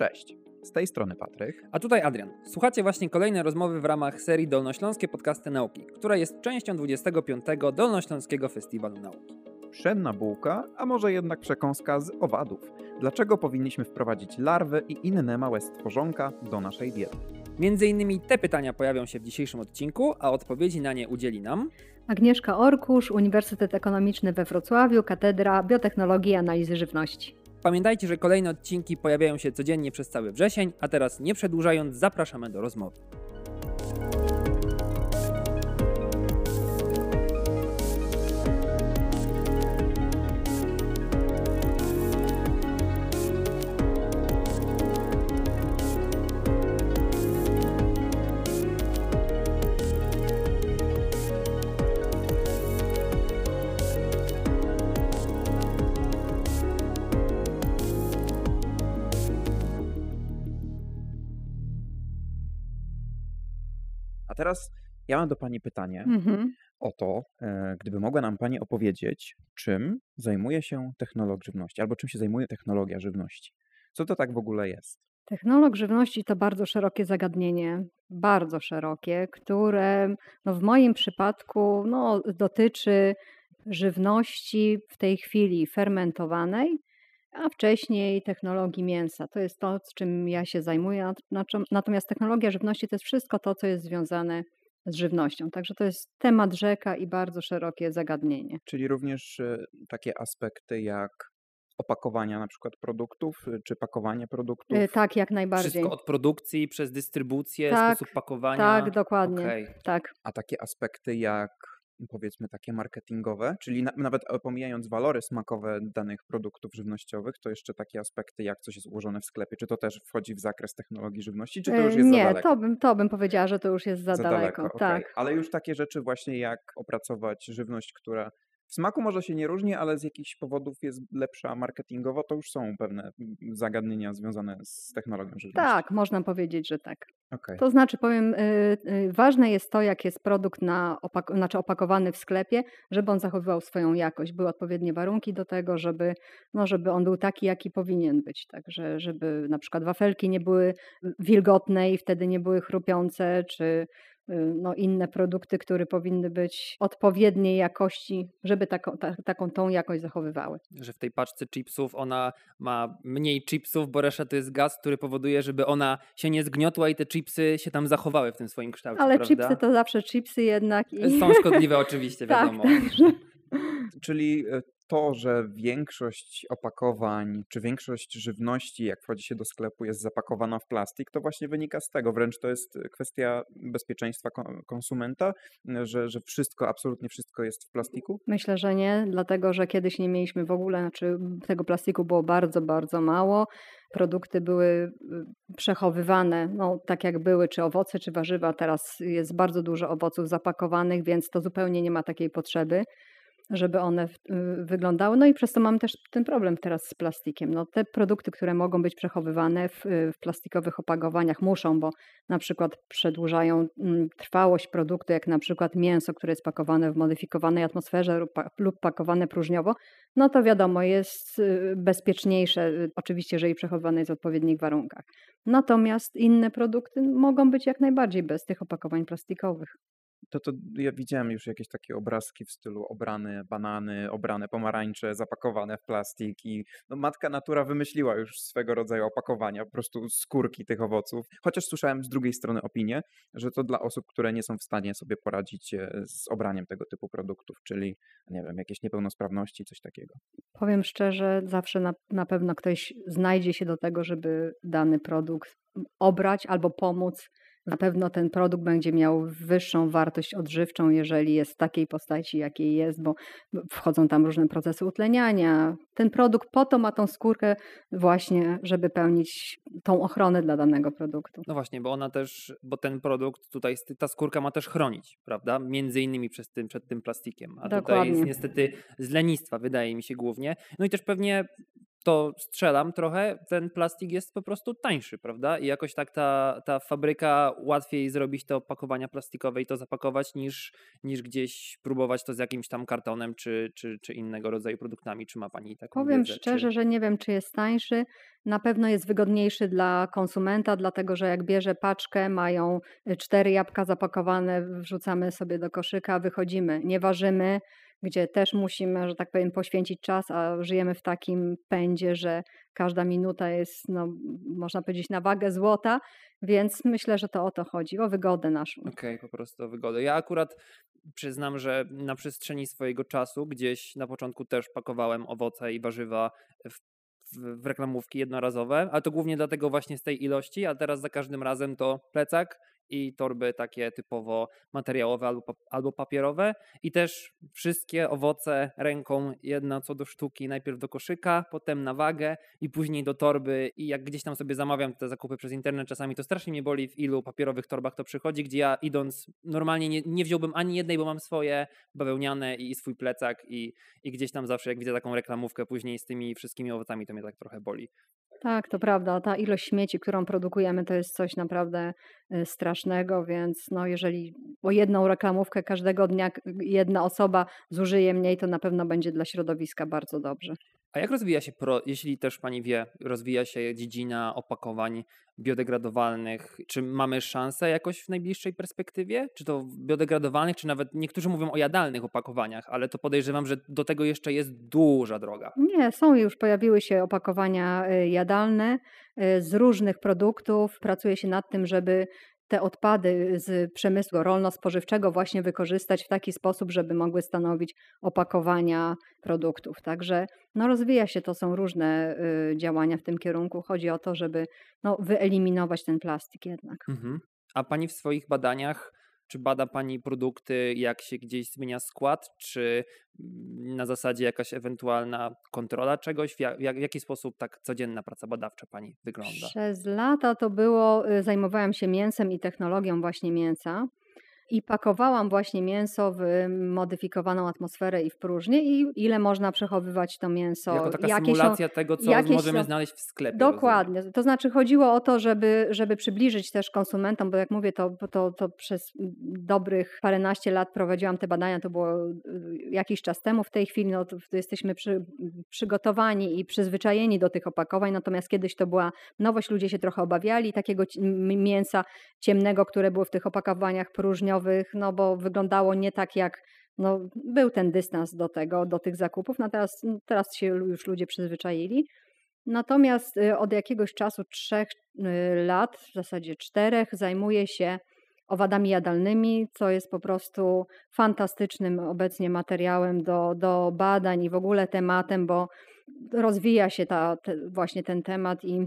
Cześć, z tej strony Patryk. A tutaj Adrian. Słuchacie właśnie kolejne rozmowy w ramach serii Dolnośląskie Podcasty Nauki, która jest częścią 25. Dolnośląskiego Festiwalu Nauki. Pszenna bułka, a może jednak przekąska z owadów. Dlaczego powinniśmy wprowadzić larwy i inne małe stworzonka do naszej diety? Między innymi te pytania pojawią się w dzisiejszym odcinku, a odpowiedzi na nie udzieli nam Agnieszka Orkusz, Uniwersytet Ekonomiczny we Wrocławiu, Katedra Biotechnologii i Analizy Żywności. Pamiętajcie, że kolejne odcinki pojawiają się codziennie przez cały wrzesień, a teraz nie przedłużając, zapraszamy do rozmowy. Ja mam do Pani pytanie Mhm. o to, e, gdyby mogła nam Pani opowiedzieć, czym zajmuje się technolog żywności, albo czym się zajmuje technologia żywności. Co to tak w ogóle jest? Technolog żywności to bardzo szerokie zagadnienie, bardzo szerokie, które no w moim przypadku no, dotyczy żywności w tej chwili fermentowanej, a wcześniej technologii mięsa. To jest to, z czym ja się zajmuję. Natomiast technologia żywności to jest wszystko to, co jest związane z żywnością. Także to jest temat rzeka i bardzo szerokie zagadnienie. Czyli również e, takie aspekty jak opakowania na przykład produktów, e, czy pakowanie produktów. Y, Tak, jak najbardziej. Wszystko od produkcji przez dystrybucję, Tak, sposób pakowania. Tak, dokładnie. Okej. Tak. a takie aspekty jak powiedzmy takie marketingowe, czyli na, nawet e, pomijając walory smakowe danych produktów żywnościowych, to jeszcze takie aspekty jak coś jest ułożone w sklepie, czy to też wchodzi w zakres technologii żywności, czy to już Y, jest Nie, za daleko? to bym, to bym powiedziała, że to już jest za, daleko. okej. Tak. Ale już takie rzeczy właśnie jak opracować żywność, która w smaku może się nie różni, ale z jakichś powodów jest lepsza marketingowo, to już są pewne mm, zagadnienia związane z technologią żywności. Tak, można powiedzieć, że tak. Okej. To znaczy, powiem, y, y, ważne jest to, jak jest produkt na opak- znaczy opakowany w sklepie, żeby on zachowywał swoją jakość. Były odpowiednie warunki do tego, żeby, no, żeby on był taki, jaki powinien być. Także, żeby na przykład wafelki nie były wilgotne i wtedy nie były chrupiące, czy no, inne produkty, które powinny być odpowiedniej jakości, żeby taką, ta, taką tą jakość zachowywały. Że w tej paczce chipsów ona ma mniej chipsów, bo reszta to jest gaz, który powoduje, żeby ona się nie zgniotła i te chipsy się tam zachowały w tym swoim kształcie, Ale prawda? chipsy to zawsze chipsy jednak. I... Są szkodliwe oczywiście, tak, wiadomo. także- Czyli e, to, że większość opakowań, czy większość żywności, jak wchodzi się do sklepu, jest zapakowana w plastik, to właśnie wynika z tego. Wręcz to jest e, kwestia bezpieczeństwa ko- konsumenta, e, że, że wszystko, absolutnie wszystko jest w plastiku. Myślę, że nie, dlatego że kiedyś nie mieliśmy w ogóle, znaczy tego plastiku było bardzo, bardzo mało. Produkty były y, przechowywane, no, tak jak były, czy owoce, czy warzywa. Teraz jest bardzo dużo owoców zapakowanych, więc to zupełnie nie ma takiej potrzeby, żeby one y, wyglądały. No i przez to mam też ten problem teraz z plastikiem. No, te produkty, które mogą być przechowywane w, y, w plastikowych opakowaniach, muszą, bo na przykład przedłużają mm, trwałość produktu, jak na przykład mięso, które jest pakowane w modyfikowanej atmosferze lub, lub pakowane próżniowo, no to wiadomo, jest y, bezpieczniejsze, oczywiście, jeżeli przechowywane jest w odpowiednich warunkach. Natomiast inne produkty mogą być jak najbardziej bez tych opakowań plastikowych. To, to ja widziałem już jakieś takie obrazki w stylu obrane banany, obrane pomarańcze, zapakowane w plastik i no, matka natura wymyśliła już swego rodzaju opakowania, po prostu skórki tych owoców. Chociaż słyszałem z drugiej strony opinię, że to dla osób, które nie są w stanie sobie poradzić e, z obraniem tego typu produktów, czyli nie wiem, jakieś niepełnosprawności, coś takiego. Powiem szczerze, zawsze na, na pewno ktoś znajdzie się do tego, żeby dany produkt obrać albo pomóc. Na pewno ten produkt będzie miał wyższą wartość odżywczą, jeżeli jest w takiej postaci, jakiej jest, bo wchodzą tam różne procesy utleniania. Ten produkt po to ma tą skórkę właśnie, żeby pełnić tą ochronę dla danego produktu. No właśnie, bo ona też, bo ten produkt tutaj, ta skórka ma też chronić, prawda? Między innymi przez tym, przed tym plastikiem. A tutaj jest Dokładnie. niestety z lenistwa, wydaje mi się głównie. No i też pewnie to strzelam trochę, ten plastik jest po prostu tańszy, prawda? I jakoś tak ta, ta fabryka łatwiej zrobić te opakowania plastikowe i to zapakować, niż, niż gdzieś próbować to z jakimś tam kartonem czy, czy, czy innego rodzaju produktami. Czy ma Pani taką Powiem wiedzę? szczerze, Czy... że nie wiem, czy jest tańszy. Na pewno jest wygodniejszy dla konsumenta, dlatego że jak bierze paczkę, mają y, cztery jabłka zapakowane, wrzucamy sobie do koszyka, wychodzimy. Nie ważymy, gdzie też musimy, że tak powiem, poświęcić czas, a żyjemy w takim pędzie, że każda minuta jest, no, można powiedzieć, na wagę złota, więc myślę, że to o to chodzi, o wygodę naszą. Okej, po prostu o wygodę. Ja akurat przyznam, że na przestrzeni swojego czasu gdzieś na początku też pakowałem owoce i warzywa w, w reklamówki jednorazowe, ale to głównie dlatego właśnie z tej ilości, a teraz za każdym razem to plecak i torby takie typowo materiałowe albo, albo papierowe i też wszystkie owoce ręką jedna co do sztuki, najpierw do koszyka, potem na wagę i później do torby i jak gdzieś tam sobie zamawiam te zakupy przez internet czasami, to strasznie mnie boli w ilu papierowych torbach to przychodzi, gdzie ja idąc normalnie nie, nie wziąłbym ani jednej, bo mam swoje bawełniane i swój plecak i, i gdzieś tam zawsze jak widzę taką reklamówkę później z tymi wszystkimi owocami, to mnie tak trochę boli. Tak, to prawda. Ta ilość śmieci, którą produkujemy, to jest coś naprawdę y, strasznego, więc no, jeżeli o jedną reklamówkę każdego dnia jedna osoba zużyje mniej, to na pewno będzie dla środowiska bardzo dobrze. A jak rozwija się, pro, jeśli też pani wie, rozwija się dziedzina opakowań biodegradowalnych? Czy mamy szansę jakoś w najbliższej perspektywie? Czy to biodegradowalnych, czy nawet niektórzy mówią o jadalnych opakowaniach, ale to podejrzewam, że do tego jeszcze jest duża droga. Nie, są już, pojawiły się opakowania y, jadalne y, z różnych produktów. Pracuje się nad tym, żeby te odpady z przemysłu rolno-spożywczego właśnie wykorzystać w taki sposób, żeby mogły stanowić opakowania produktów. Także no, rozwija się, to są różne y, działania w tym kierunku. Chodzi o to, żeby no, wyeliminować ten plastik jednak. Mhm. A pani w swoich badaniach, czy bada pani produkty, jak się gdzieś zmienia skład, czy mm, na zasadzie jakaś ewentualna kontrola czegoś? W, jak, w jaki sposób tak codzienna praca badawcza pani wygląda? Przez lata to było, y, zajmowałam się mięsem i technologią właśnie mięsa. I pakowałam właśnie mięso w modyfikowaną atmosferę i w próżnię i ile można przechowywać to mięso. Jako taka jakie są- symulacja tego, co możemy są- znaleźć w sklepie. rozumiem. Dokładnie. To znaczy chodziło o to, żeby, żeby przybliżyć też konsumentom, bo jak mówię, to, to, to przez dobrych paręnaście lat prowadziłam te badania, to było y, jakiś czas temu. W tej chwili no, jesteśmy przy, przygotowani i przyzwyczajeni do tych opakowań, natomiast kiedyś to była nowość, ludzie się trochę obawiali takiego mięsa ciemnego, które było w tych opakowaniach próżniowych, no bo wyglądało nie tak jak no, był ten dystans do tego, do tych zakupów, no teraz, teraz się już ludzie przyzwyczaili. Natomiast y, od jakiegoś czasu, trzech y, lat, w zasadzie czterech, zajmuję się owadami jadalnymi, co jest po prostu fantastycznym obecnie materiałem do, do badań i w ogóle tematem, bo rozwija się ta, te, właśnie ten temat i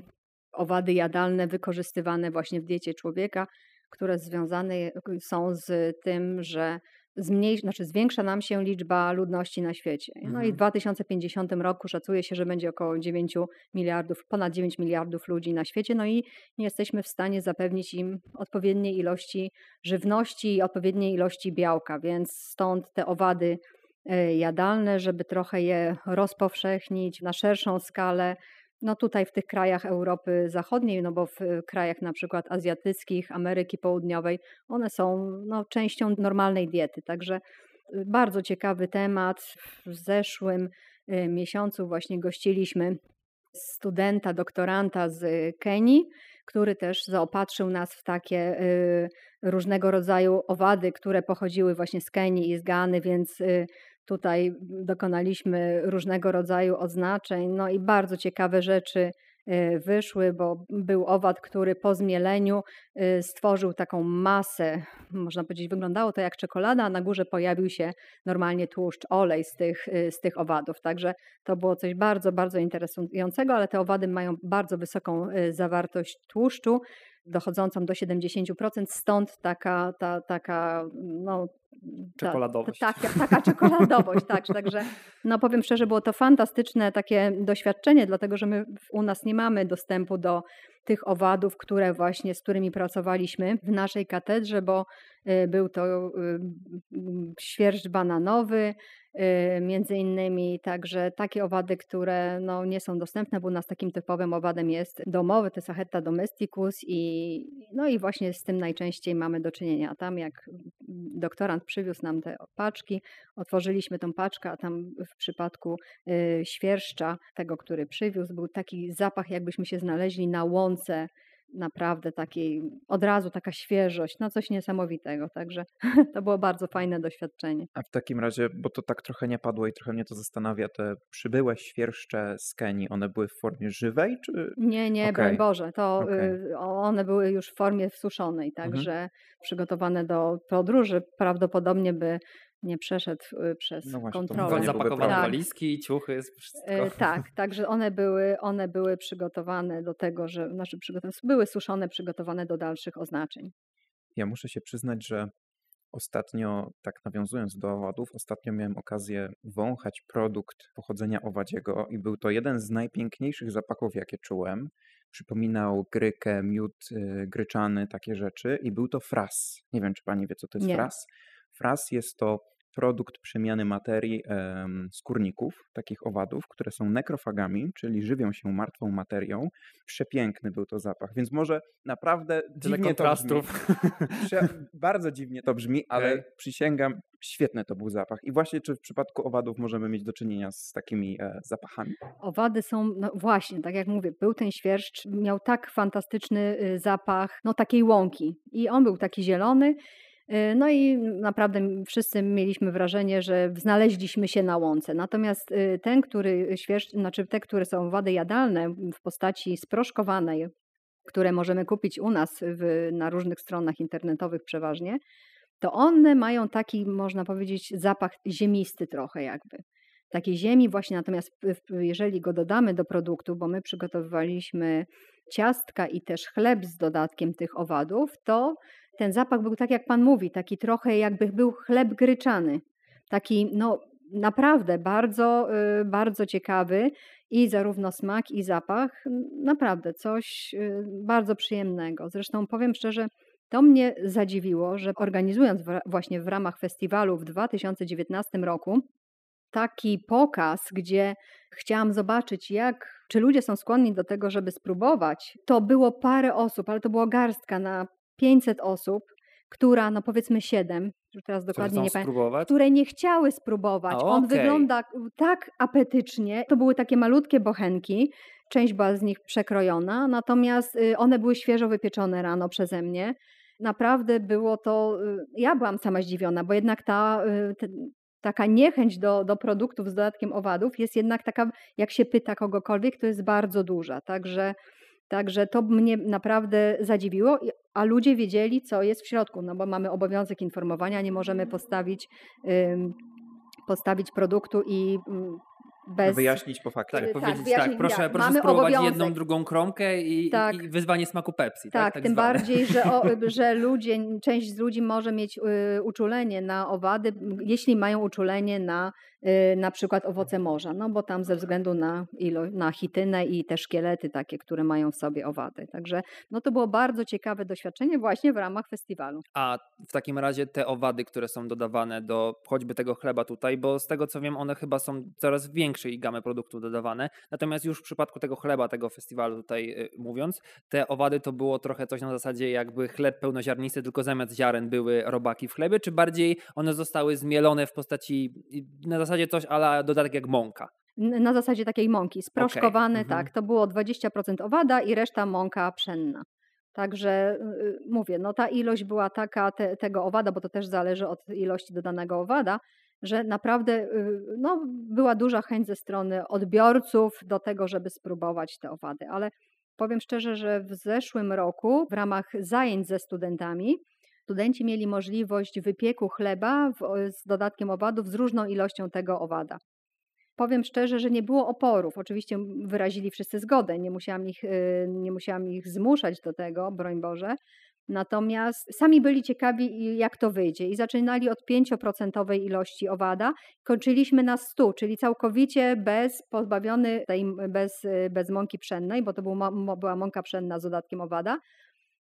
owady jadalne wykorzystywane właśnie w diecie człowieka, które związane są z tym, że zmniej, znaczy zwiększa nam się liczba ludności na świecie. No i Mhm. w 2050 roku szacuje się, że będzie około 9 miliardów, ponad 9 miliardów ludzi na świecie, no i nie jesteśmy w stanie zapewnić im odpowiedniej ilości żywności i odpowiedniej ilości białka, więc stąd te owady e, jadalne, żeby trochę je rozpowszechnić na szerszą skalę. No tutaj w tych krajach Europy Zachodniej, no bo w e, krajach na przykład azjatyckich, Ameryki Południowej, one są no, częścią normalnej diety. Także y, bardzo ciekawy temat. W zeszłym y, miesiącu właśnie gościliśmy studenta, doktoranta z Kenii, który też zaopatrzył nas w takie y, różnego rodzaju owady, które pochodziły właśnie z Kenii i z Gany, więc y, tutaj dokonaliśmy różnego rodzaju oznaczeń. No i bardzo ciekawe rzeczy wyszły, bo był owad, który po zmieleniu y, stworzył taką masę, można powiedzieć, wyglądało to jak czekolada, a na górze pojawił się normalnie tłuszcz, olej z tych, y, z tych owadów. Także to było coś bardzo, bardzo interesującego, ale te owady mają bardzo wysoką y, zawartość tłuszczu, dochodzącą do 70%, stąd taka, ta, taka no, ta- Czekoladowość. Ta, taka, taka czekoladowość, tak. Także no powiem szczerze, było to fantastyczne takie doświadczenie, dlatego że my u nas nie mamy dostępu do tych owadów, które właśnie z którymi pracowaliśmy w naszej katedrze, bo był to y, świerszcz bananowy, y, między innymi, także takie owady, które no, nie są dostępne, bo u nas takim typowym owadem jest domowy, to jest Acheta domesticus i no i właśnie z tym najczęściej mamy do czynienia. Tam jak doktorant przywiózł nam te paczki, otworzyliśmy tą paczkę, a tam w przypadku y, świerszcza, tego, który przywiózł, był taki zapach, jakbyśmy się znaleźli na łące, naprawdę takiej, od razu taka świeżość, no coś niesamowitego. Także to było bardzo fajne doświadczenie. A w takim razie, bo to tak trochę nie padło i trochę mnie to zastanawia, te przybyłe świerszcze z Kenii, one były w formie żywej, czy Nie, nie, broń Okej, Boże, to okej. y, one były już w formie suszonej, Mhm. także przygotowane do podróży. Prawdopodobnie by nie przeszedł y, przez No właśnie, kontrolę. Zapakowane. Tak. walizki, ciuchy, wszystko. E, Tak, także one były, one były przygotowane do tego, że znaczy przygotowane, były suszone, przygotowane do dalszych oznaczeń. Ja muszę się przyznać, że ostatnio, tak nawiązując do owadów, ostatnio miałem okazję wąchać produkt pochodzenia owadziego i był to jeden z najpiękniejszych zapachów, jakie czułem. Przypominał grykę, miód y, gryczany, takie rzeczy i był to fras. Nie wiem, czy pani wie, co to jest Nie. fras. Fras jest to produkt przemiany materii skórników, takich owadów, które są nekrofagami, czyli żywią się martwą materią. Przepiękny był to zapach, więc może naprawdę Tyle dziwnie to brzmi. kontrastów. Bardzo dziwnie to brzmi, ale Okej. przysięgam, świetny to był zapach. I właśnie czy w przypadku owadów możemy mieć do czynienia z takimi e, zapachami? Owady są, no właśnie, tak jak mówię, był ten świerszcz, miał tak fantastyczny y, zapach, no takiej łąki. I on był taki zielony. Y, No i naprawdę wszyscy mieliśmy wrażenie, że znaleźliśmy się na łące. Natomiast y, ten, który świerszcz, znaczy te, które są owady jadalne w postaci sproszkowanej, które możemy kupić u nas w, na różnych stronach internetowych przeważnie, to one mają taki, można powiedzieć, zapach ziemisty trochę jakby. Takiej ziemi właśnie, natomiast jeżeli go dodamy do produktu, bo my przygotowywaliśmy ciastka i też chleb z dodatkiem tych owadów, to ten zapach był tak jak pan mówi, taki trochę jakby był chleb gryczany. Taki no naprawdę bardzo, y, bardzo ciekawy i zarówno smak i zapach, naprawdę coś y, bardzo przyjemnego. Zresztą powiem szczerze, to mnie zadziwiło, że organizując właśnie w ramach festiwalu w 2019 roku taki pokaz, gdzie chciałam zobaczyć, jak, czy ludzie są skłonni do tego, żeby spróbować, to było parę osób, ale to było garstka na 500 osób, która, no powiedzmy 7, już teraz dokładnie nie pamiętam, spróbować. które nie chciały spróbować. A, On wygląda tak apetycznie. To były takie malutkie bochenki. Część była z nich przekrojona, natomiast y, one były świeżo wypieczone rano przeze mnie. Naprawdę było to. y, Ja byłam sama zdziwiona, bo jednak ta. y, te- Taka niechęć do, do produktów z dodatkiem owadów jest jednak taka, jak się pyta kogokolwiek, to jest bardzo duża. Także, także to mnie naprawdę zadziwiło, a ludzie wiedzieli, co jest w środku, no bo mamy obowiązek informowania, nie możemy postawić, postawić produktu i ym, bez. Wyjaśnić po fakcie. Tak, tak, powiedzieć tak, proszę, tak, proszę mamy spróbować jedną, obowiązek. drugą kromkę i, Tak. i wyzwanie smaku Pepsi. Tak, Tak, tym zwane. bardziej, że, o, że ludzie, część z ludzi może mieć y, uczulenie na owady, jeśli mają uczulenie na y, na przykład owoce morza, no bo tam ze względu na, ilo, na chitynę i te szkielety takie, które mają w sobie owady. Także no to było bardzo ciekawe doświadczenie właśnie w ramach festiwalu. A w takim razie te owady, które są dodawane do choćby tego chleba tutaj, bo z tego co wiem, one chyba są coraz większej gamy produktów dodawane. Natomiast już w przypadku tego chleba, tego festiwalu tutaj y, mówiąc, te owady to było trochę coś na zasadzie jakby chleb pełnoziarnisty, tylko zamiast ziaren były robaki w chlebie, czy bardziej one zostały zmielone w postaci y, na zasadzie coś ala dodatek jak mąka. Na zasadzie takiej mąki, sproszkowane, mhm. tak, to było 20% owada i reszta mąka pszenna. Także y, mówię, no ta ilość była taka te, tego owada, bo to też zależy od ilości dodanego owada, że naprawdę y, no, była duża chęć ze strony odbiorców do tego, żeby spróbować te owady. Ale powiem szczerze, że w zeszłym roku w ramach zajęć ze studentami studenci mieli możliwość wypieku chleba w, z dodatkiem owadów z różną ilością tego owada. Powiem szczerze, że nie było oporów. Oczywiście wyrazili wszyscy zgodę, nie musiałam ich, y, nie musiałam ich zmuszać do tego, broń Boże. Natomiast sami byli ciekawi, jak to wyjdzie i zaczynali od 5% ilości owada. Kończyliśmy na 100, czyli całkowicie bez, pozbawiony tej, bez, bez mąki pszennej, bo to był, była mąka pszenna z dodatkiem owada.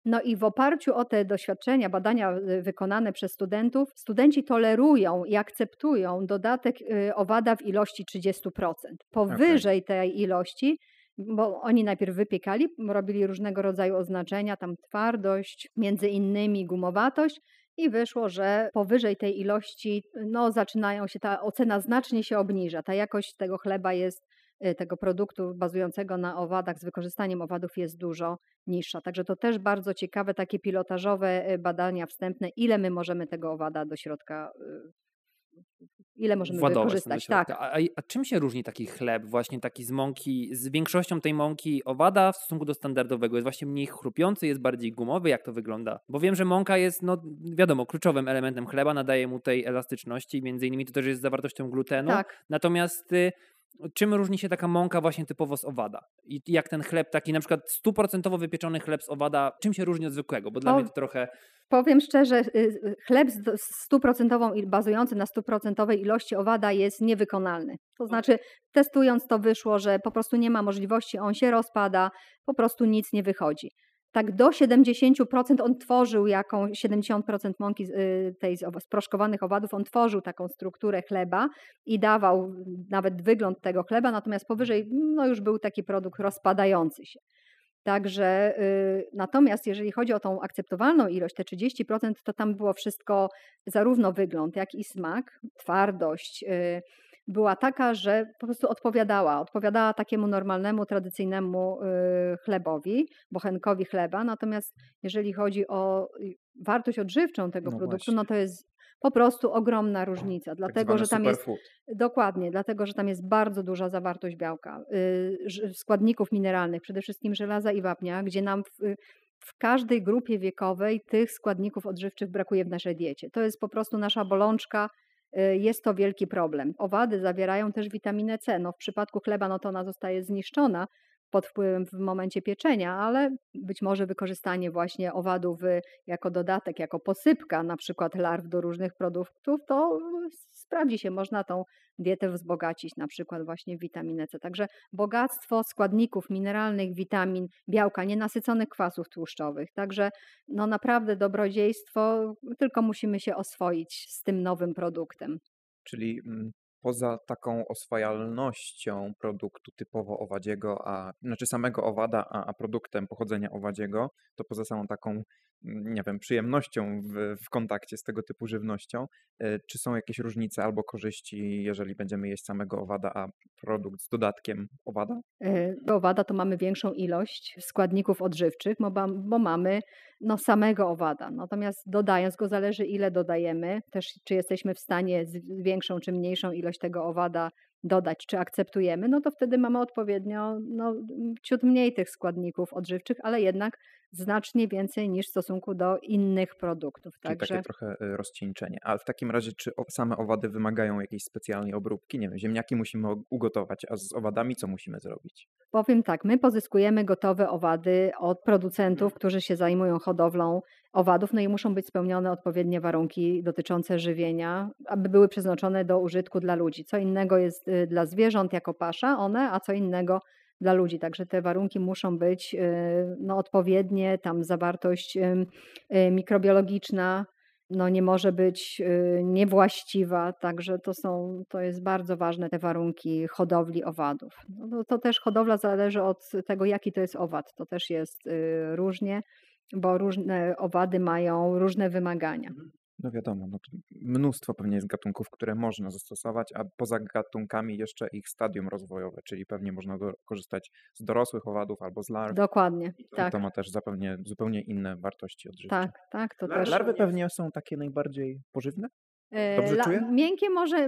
No i w oparciu o te doświadczenia, badania y, wykonane przez studentów, studenci tolerują i akceptują dodatek y, owada w ilości 30%. Powyżej okay. tej ilości bo oni najpierw wypiekali, robili różnego rodzaju oznaczenia, tam twardość, między innymi gumowatość i wyszło, że powyżej tej ilości no, zaczynają się, ta ocena znacznie się obniża. Ta jakość tego chleba jest, y, tego produktu bazującego na owadach z wykorzystaniem owadów jest dużo niższa. Także to też bardzo ciekawe takie pilotażowe y, badania wstępne, ile my możemy tego owada do środka y, ile możemy wykorzystać. Tak. A, a, czym się różni taki chleb, właśnie taki z mąki, z większością tej mąki owada w stosunku do standardowego? Jest właśnie mniej chrupiący, jest bardziej gumowy? Jak to wygląda? Bo wiem, że mąka jest, no wiadomo, kluczowym elementem chleba, nadaje mu tej elastyczności, między innymi to też jest zawartością glutenu. Tak. Natomiast y, czym różni się taka mąka właśnie typowo z owada? I jak ten chleb taki na przykład stuprocentowo wypieczony chleb z owada, czym się różni od zwykłego? Bo dla o, mnie to trochę... Powiem szczerze, y, y, chleb stuprocentową i bazujący na stuprocentowej ilości owada jest niewykonalny. To znaczy testując to wyszło, że po prostu nie ma możliwości, on się rozpada, po prostu nic nie wychodzi tak do 70% on tworzył jakąś 70% mąki y, tej sproszkowanych owadów, on tworzył taką strukturę chleba i dawał nawet wygląd tego chleba, natomiast powyżej no już był taki produkt rozpadający się. Także y, natomiast jeżeli chodzi o tą akceptowalną ilość, te 30%, to tam było wszystko, zarówno wygląd, jak i smak, twardość, y, była taka, że po prostu odpowiadała. Odpowiadała takiemu normalnemu, tradycyjnemu y, chlebowi, bochenkowi chleba. Natomiast jeżeli chodzi o y, wartość odżywczą tego no produktu, no właśnie. no to jest po prostu ogromna różnica, tak dlatego że tam jest dokładnie, dlatego że tam jest bardzo duża zawartość białka, y, składników mineralnych, przede wszystkim żelaza i wapnia, gdzie nam w, w każdej grupie wiekowej tych składników odżywczych brakuje w naszej diecie. To jest po prostu nasza bolączka jest to wielki problem. Owady zawierają też witaminę C. No, w przypadku chleba no to ona zostaje zniszczona pod wpływem w momencie pieczenia, ale być może wykorzystanie właśnie owadów jako dodatek, jako posypka na przykład larw do różnych produktów, to sprawdzi się, można tą dietę wzbogacić na przykład właśnie w witaminę C. Także bogactwo składników mineralnych, witamin, białka, nienasyconych kwasów tłuszczowych. Także no naprawdę dobrodziejstwo, tylko musimy się oswoić z tym nowym produktem. Czyli mm, poza taką oswajalnością produktu typowo owadziego, a znaczy samego owada, a, a produktem pochodzenia owadziego, to poza samą taką nie wiem, przyjemnością w, w kontakcie z tego typu żywnością. E, czy są jakieś różnice albo korzyści, jeżeli będziemy jeść samego owada, a produkt z dodatkiem owada? E, do owada to mamy większą ilość składników odżywczych, bo, bo mamy no, samego owada. Natomiast dodając go, zależy ile dodajemy, też czy jesteśmy w stanie z większą czy mniejszą ilość tego owada dodać, czy akceptujemy, no to wtedy mamy odpowiednio no, ciut mniej tych składników odżywczych, ale jednak znacznie więcej niż w stosunku do innych produktów. Czyli Także... takie trochę y, rozcieńczenie. A w takim razie, czy same owady wymagają jakiejś specjalnej obróbki? Nie wiem, ziemniaki musimy ugotować, a z owadami co musimy zrobić? Powiem tak, my pozyskujemy gotowe owady od producentów, mhm. którzy się zajmują hodowlą owadów, no i muszą być spełnione odpowiednie warunki dotyczące żywienia, aby były przeznaczone do użytku dla ludzi. Co innego jest y, dla zwierząt jako pasza one, a co innego dla ludzi. Także te warunki muszą być y, no, odpowiednie, tam zawartość y, mikrobiologiczna no, nie może być niewłaściwa, także to są, to jest bardzo ważne te warunki hodowli owadów. No, to też hodowla zależy od tego, jaki to jest owad. To też jest różnie bo różne owady mają różne wymagania. No wiadomo, no mnóstwo pewnie jest gatunków, które można zastosować, a poza gatunkami jeszcze ich stadium rozwojowe, czyli pewnie można do, korzystać z dorosłych owadów albo z larw. Dokładnie, I to, tak. To ma też zapewne zupełnie inne wartości odżywcze. Tak, tak, to Lar też. Larwy pewnie są takie najbardziej pożywne? Dobrze La, czuję? Miękkie może,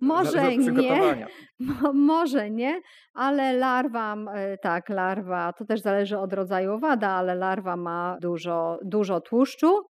może nie, może nie, ale larwa, e, tak, larwa, to też zależy od rodzaju owada, ale larwa ma dużo, dużo tłuszczu,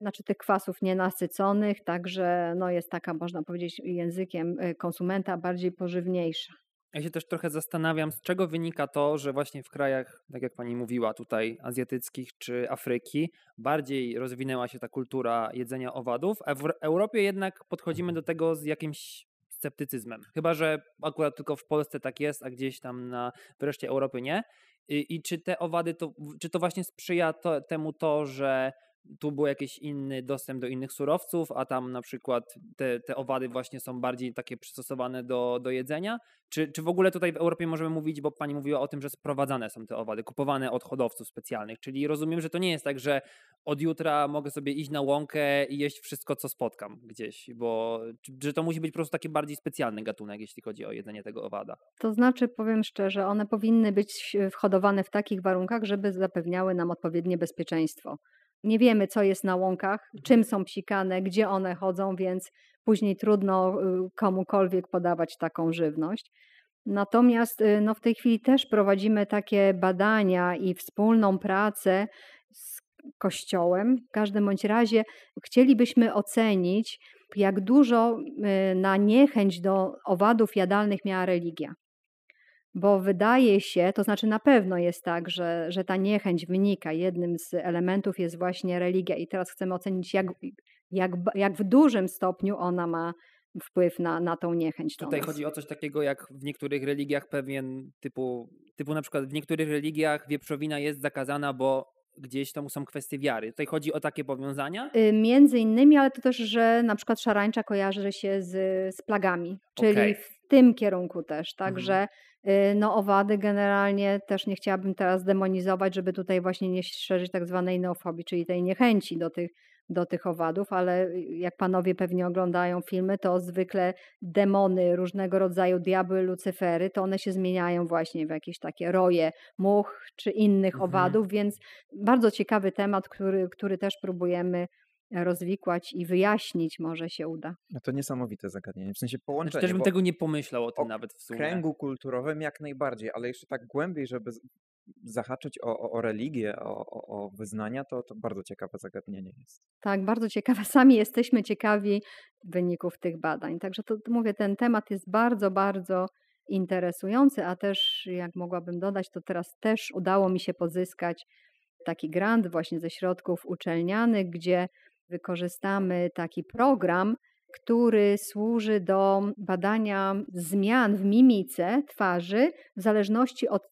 znaczy tych kwasów nienasyconych, także no jest taka, można powiedzieć językiem e, konsumenta, bardziej pożywniejsza. Ja się też trochę zastanawiam, z czego wynika to, że właśnie w krajach, tak jak pani mówiła, tutaj azjatyckich czy Afryki, bardziej rozwinęła się ta kultura jedzenia owadów, a w Europie jednak podchodzimy do tego z jakimś sceptycyzmem. Chyba, że akurat tylko w Polsce tak jest, a gdzieś tam na wreszcie Europy nie. I, i czy te owady, to, czy to właśnie sprzyja to, temu to, że tu był jakiś inny dostęp do innych surowców, a tam na przykład te, te owady właśnie są bardziej takie przystosowane do, do jedzenia? Czy, czy w ogóle tutaj w Europie możemy mówić, bo pani mówiła o tym, że sprowadzane są te owady, kupowane od hodowców specjalnych, czyli rozumiem, że to nie jest tak, że od jutra mogę sobie iść na łąkę i jeść wszystko, co spotkam gdzieś, bo że to musi być po prostu taki bardziej specjalny gatunek, jeśli chodzi o jedzenie tego owada. To znaczy, powiem szczerze, one powinny być hodowane w takich warunkach, żeby zapewniały nam odpowiednie bezpieczeństwo. Nie wiemy, co jest na łąkach, czym są psikane, gdzie one chodzą, więc później trudno y, komukolwiek podawać taką żywność. Natomiast y, no, w tej chwili też prowadzimy takie badania i wspólną pracę z Kościołem. W każdym bądź razie chcielibyśmy ocenić, jak dużo y, na niechęć do owadów jadalnych miała religia bo wydaje się, to znaczy na pewno jest tak, że, że ta niechęć wynika. Jednym z elementów jest właśnie religia, i teraz chcemy ocenić, jak, jak, jak w dużym stopniu ona ma wpływ na, na tą niechęć. Tutaj chodzi o coś takiego, jak w niektórych religiach pewien typu, typu na przykład w niektórych religiach wieprzowina jest zakazana, bo gdzieś tam są kwestie wiary. Tutaj chodzi o takie powiązania? Y, między innymi, ale to też, że na przykład szarańcza kojarzy się z, z plagami, czyli okay. w tym kierunku też. Także mhm. Y, no owady generalnie też nie chciałabym teraz demonizować, żeby tutaj właśnie nie szerzyć tak zwanej neofobii, czyli tej niechęci do tych, do tych owadów, ale jak panowie pewnie oglądają filmy, to zwykle demony, różnego rodzaju diabły, lucyfery, to one się zmieniają właśnie w jakieś takie roje much czy innych mhm. owadów, więc bardzo ciekawy temat, który, który też próbujemy rozwikłać i wyjaśnić może się uda. No to niesamowite zagadnienie, w sensie znaczy, połączenie. Znaczy też bym tego nie pomyślał o tym nawet w sumie. Kręgu kulturowym jak najbardziej, ale jeszcze tak głębiej, żeby zahaczyć o, o, o religię, o, o, wyznania, to, to bardzo ciekawe zagadnienie jest. Tak, bardzo ciekawe. Sami jesteśmy ciekawi wyników tych badań. Także to mówię, ten temat jest bardzo, bardzo interesujący, a też, jak mogłabym dodać, to teraz też udało mi się pozyskać taki grant właśnie ze środków uczelnianych, gdzie wykorzystamy taki program, który służy do badania zmian w mimice twarzy w zależności od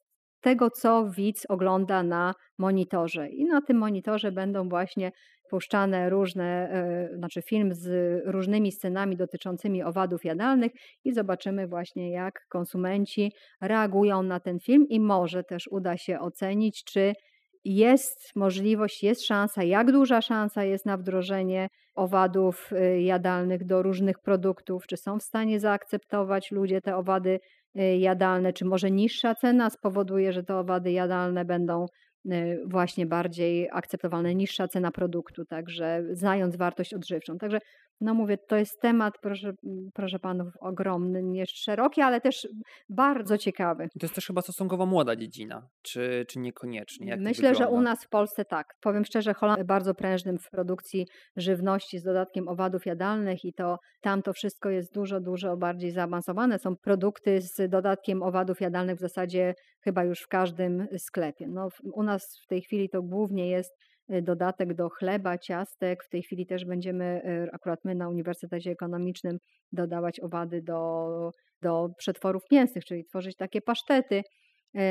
tego, co widz ogląda na monitorze. I na tym monitorze będą właśnie puszczane różne, e, znaczy film z różnymi scenami dotyczącymi owadów jadalnych i zobaczymy właśnie, jak konsumenci reagują na ten film i może też uda się ocenić, czy jest możliwość, jest szansa, jak duża szansa jest na wdrożenie owadów y, jadalnych do różnych produktów, czy są w stanie zaakceptować ludzie te owady y, jadalne, czy może niższa cena spowoduje, że te owady jadalne będą y, właśnie bardziej akceptowalne, niższa cena produktu, także znając wartość odżywczą. Także no mówię, to jest temat, proszę, proszę panów, ogromny, nie szeroki, ale też bardzo ciekawy. To jest też chyba stosunkowo młoda dziedzina, czy, czy niekoniecznie? Jak Myślę, że u nas w Polsce tak. Powiem szczerze, Holand jest bardzo prężnym w produkcji żywności z dodatkiem owadów jadalnych i to tam to wszystko jest dużo, dużo bardziej zaawansowane. Są produkty z dodatkiem owadów jadalnych w zasadzie chyba już w każdym sklepie. No, u nas w tej chwili to głównie jest dodatek do chleba, ciastek. W tej chwili też będziemy, y, akurat my na Uniwersytecie Ekonomicznym, dodawać owady do, do przetworów mięsnych, czyli tworzyć takie pasztety y,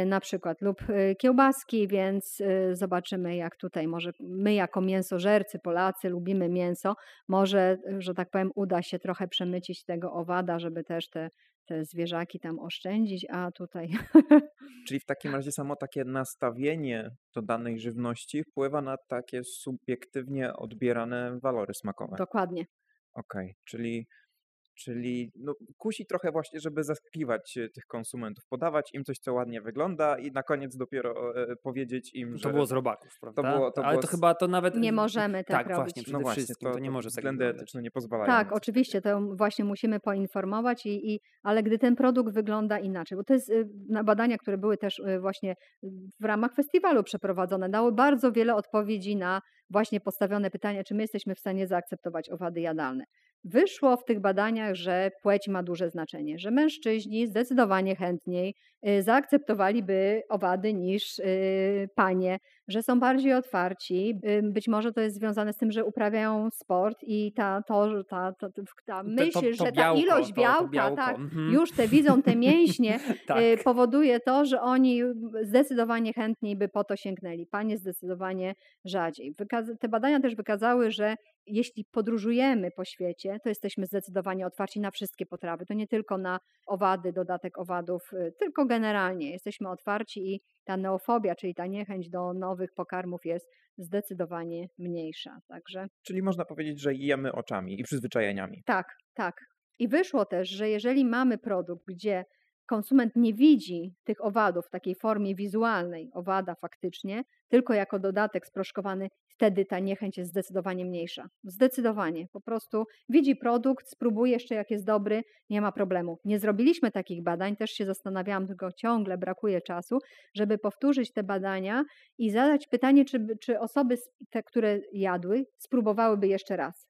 na przykład lub kiełbaski, więc zobaczymy jak tutaj może my jako mięsożercy, Polacy lubimy mięso, może, że tak powiem, uda się trochę przemycić tego owada, żeby też te te zwierzaki tam oszczędzić, a tutaj. Czyli w takim razie samo takie nastawienie do danej żywności wpływa na takie subiektywnie odbierane walory smakowe. Dokładnie. Okej, okay. czyli Czyli no, kusi trochę właśnie, żeby zaskakiwać e, tych konsumentów, podawać im coś, co ładnie wygląda i na koniec dopiero e, powiedzieć im, że... To było z robaków, prawda? To było, to Ale było to chyba to nawet... Nie możemy tak, tak robić. Właśnie, przede no właśnie, wszystkim to, to nie może tak Względy etyczne nie pozwalają. Tak, oczywiście, to właśnie musimy poinformować, i, i, ale gdy ten produkt wygląda inaczej, bo to jest y, badania, które były też y, właśnie w ramach festiwalu przeprowadzone, dały bardzo wiele odpowiedzi na właśnie postawione pytania, czy my jesteśmy w stanie zaakceptować owady jadalne. wyszło w tych badaniach, że płeć ma duże znaczenie, że mężczyźni zdecydowanie chętniej zaakceptowaliby owady niż y, panie, że są bardziej otwarci. Y, być może to jest związane z tym, że uprawiają sport i ta, to, ta, ta, ta myśl, to, to że ta białko, ilość to- to białka, tak, mhm. już te widzą te mięśnie, Tak. y, powoduje to, że oni zdecydowanie chętniej by po to sięgnęli. Panie zdecydowanie rzadziej. Te badania też wykazały, że jeśli podróżujemy po świecie, to jesteśmy zdecydowanie otwarci na wszystkie potrawy. To nie tylko na owady, dodatek owadów, y, tylko generalnie jesteśmy otwarci i ta neofobia, czyli ta niechęć do nowych pokarmów jest zdecydowanie mniejsza. Także Czyli można powiedzieć, że jemy oczami i przyzwyczajeniami. tak, tak. I wyszło też, że jeżeli mamy produkt, gdzie konsument nie widzi tych owadów w takiej formie wizualnej, owada faktycznie, tylko jako dodatek sproszkowany, wtedy ta niechęć jest zdecydowanie mniejsza. Zdecydowanie. Po prostu widzi produkt, spróbuje jeszcze jak jest dobry, nie ma problemu. Nie zrobiliśmy takich badań, też się zastanawiałam, tylko ciągle brakuje czasu, żeby powtórzyć te badania i zadać pytanie, czy, czy osoby, te, które jadły, spróbowałyby jeszcze raz.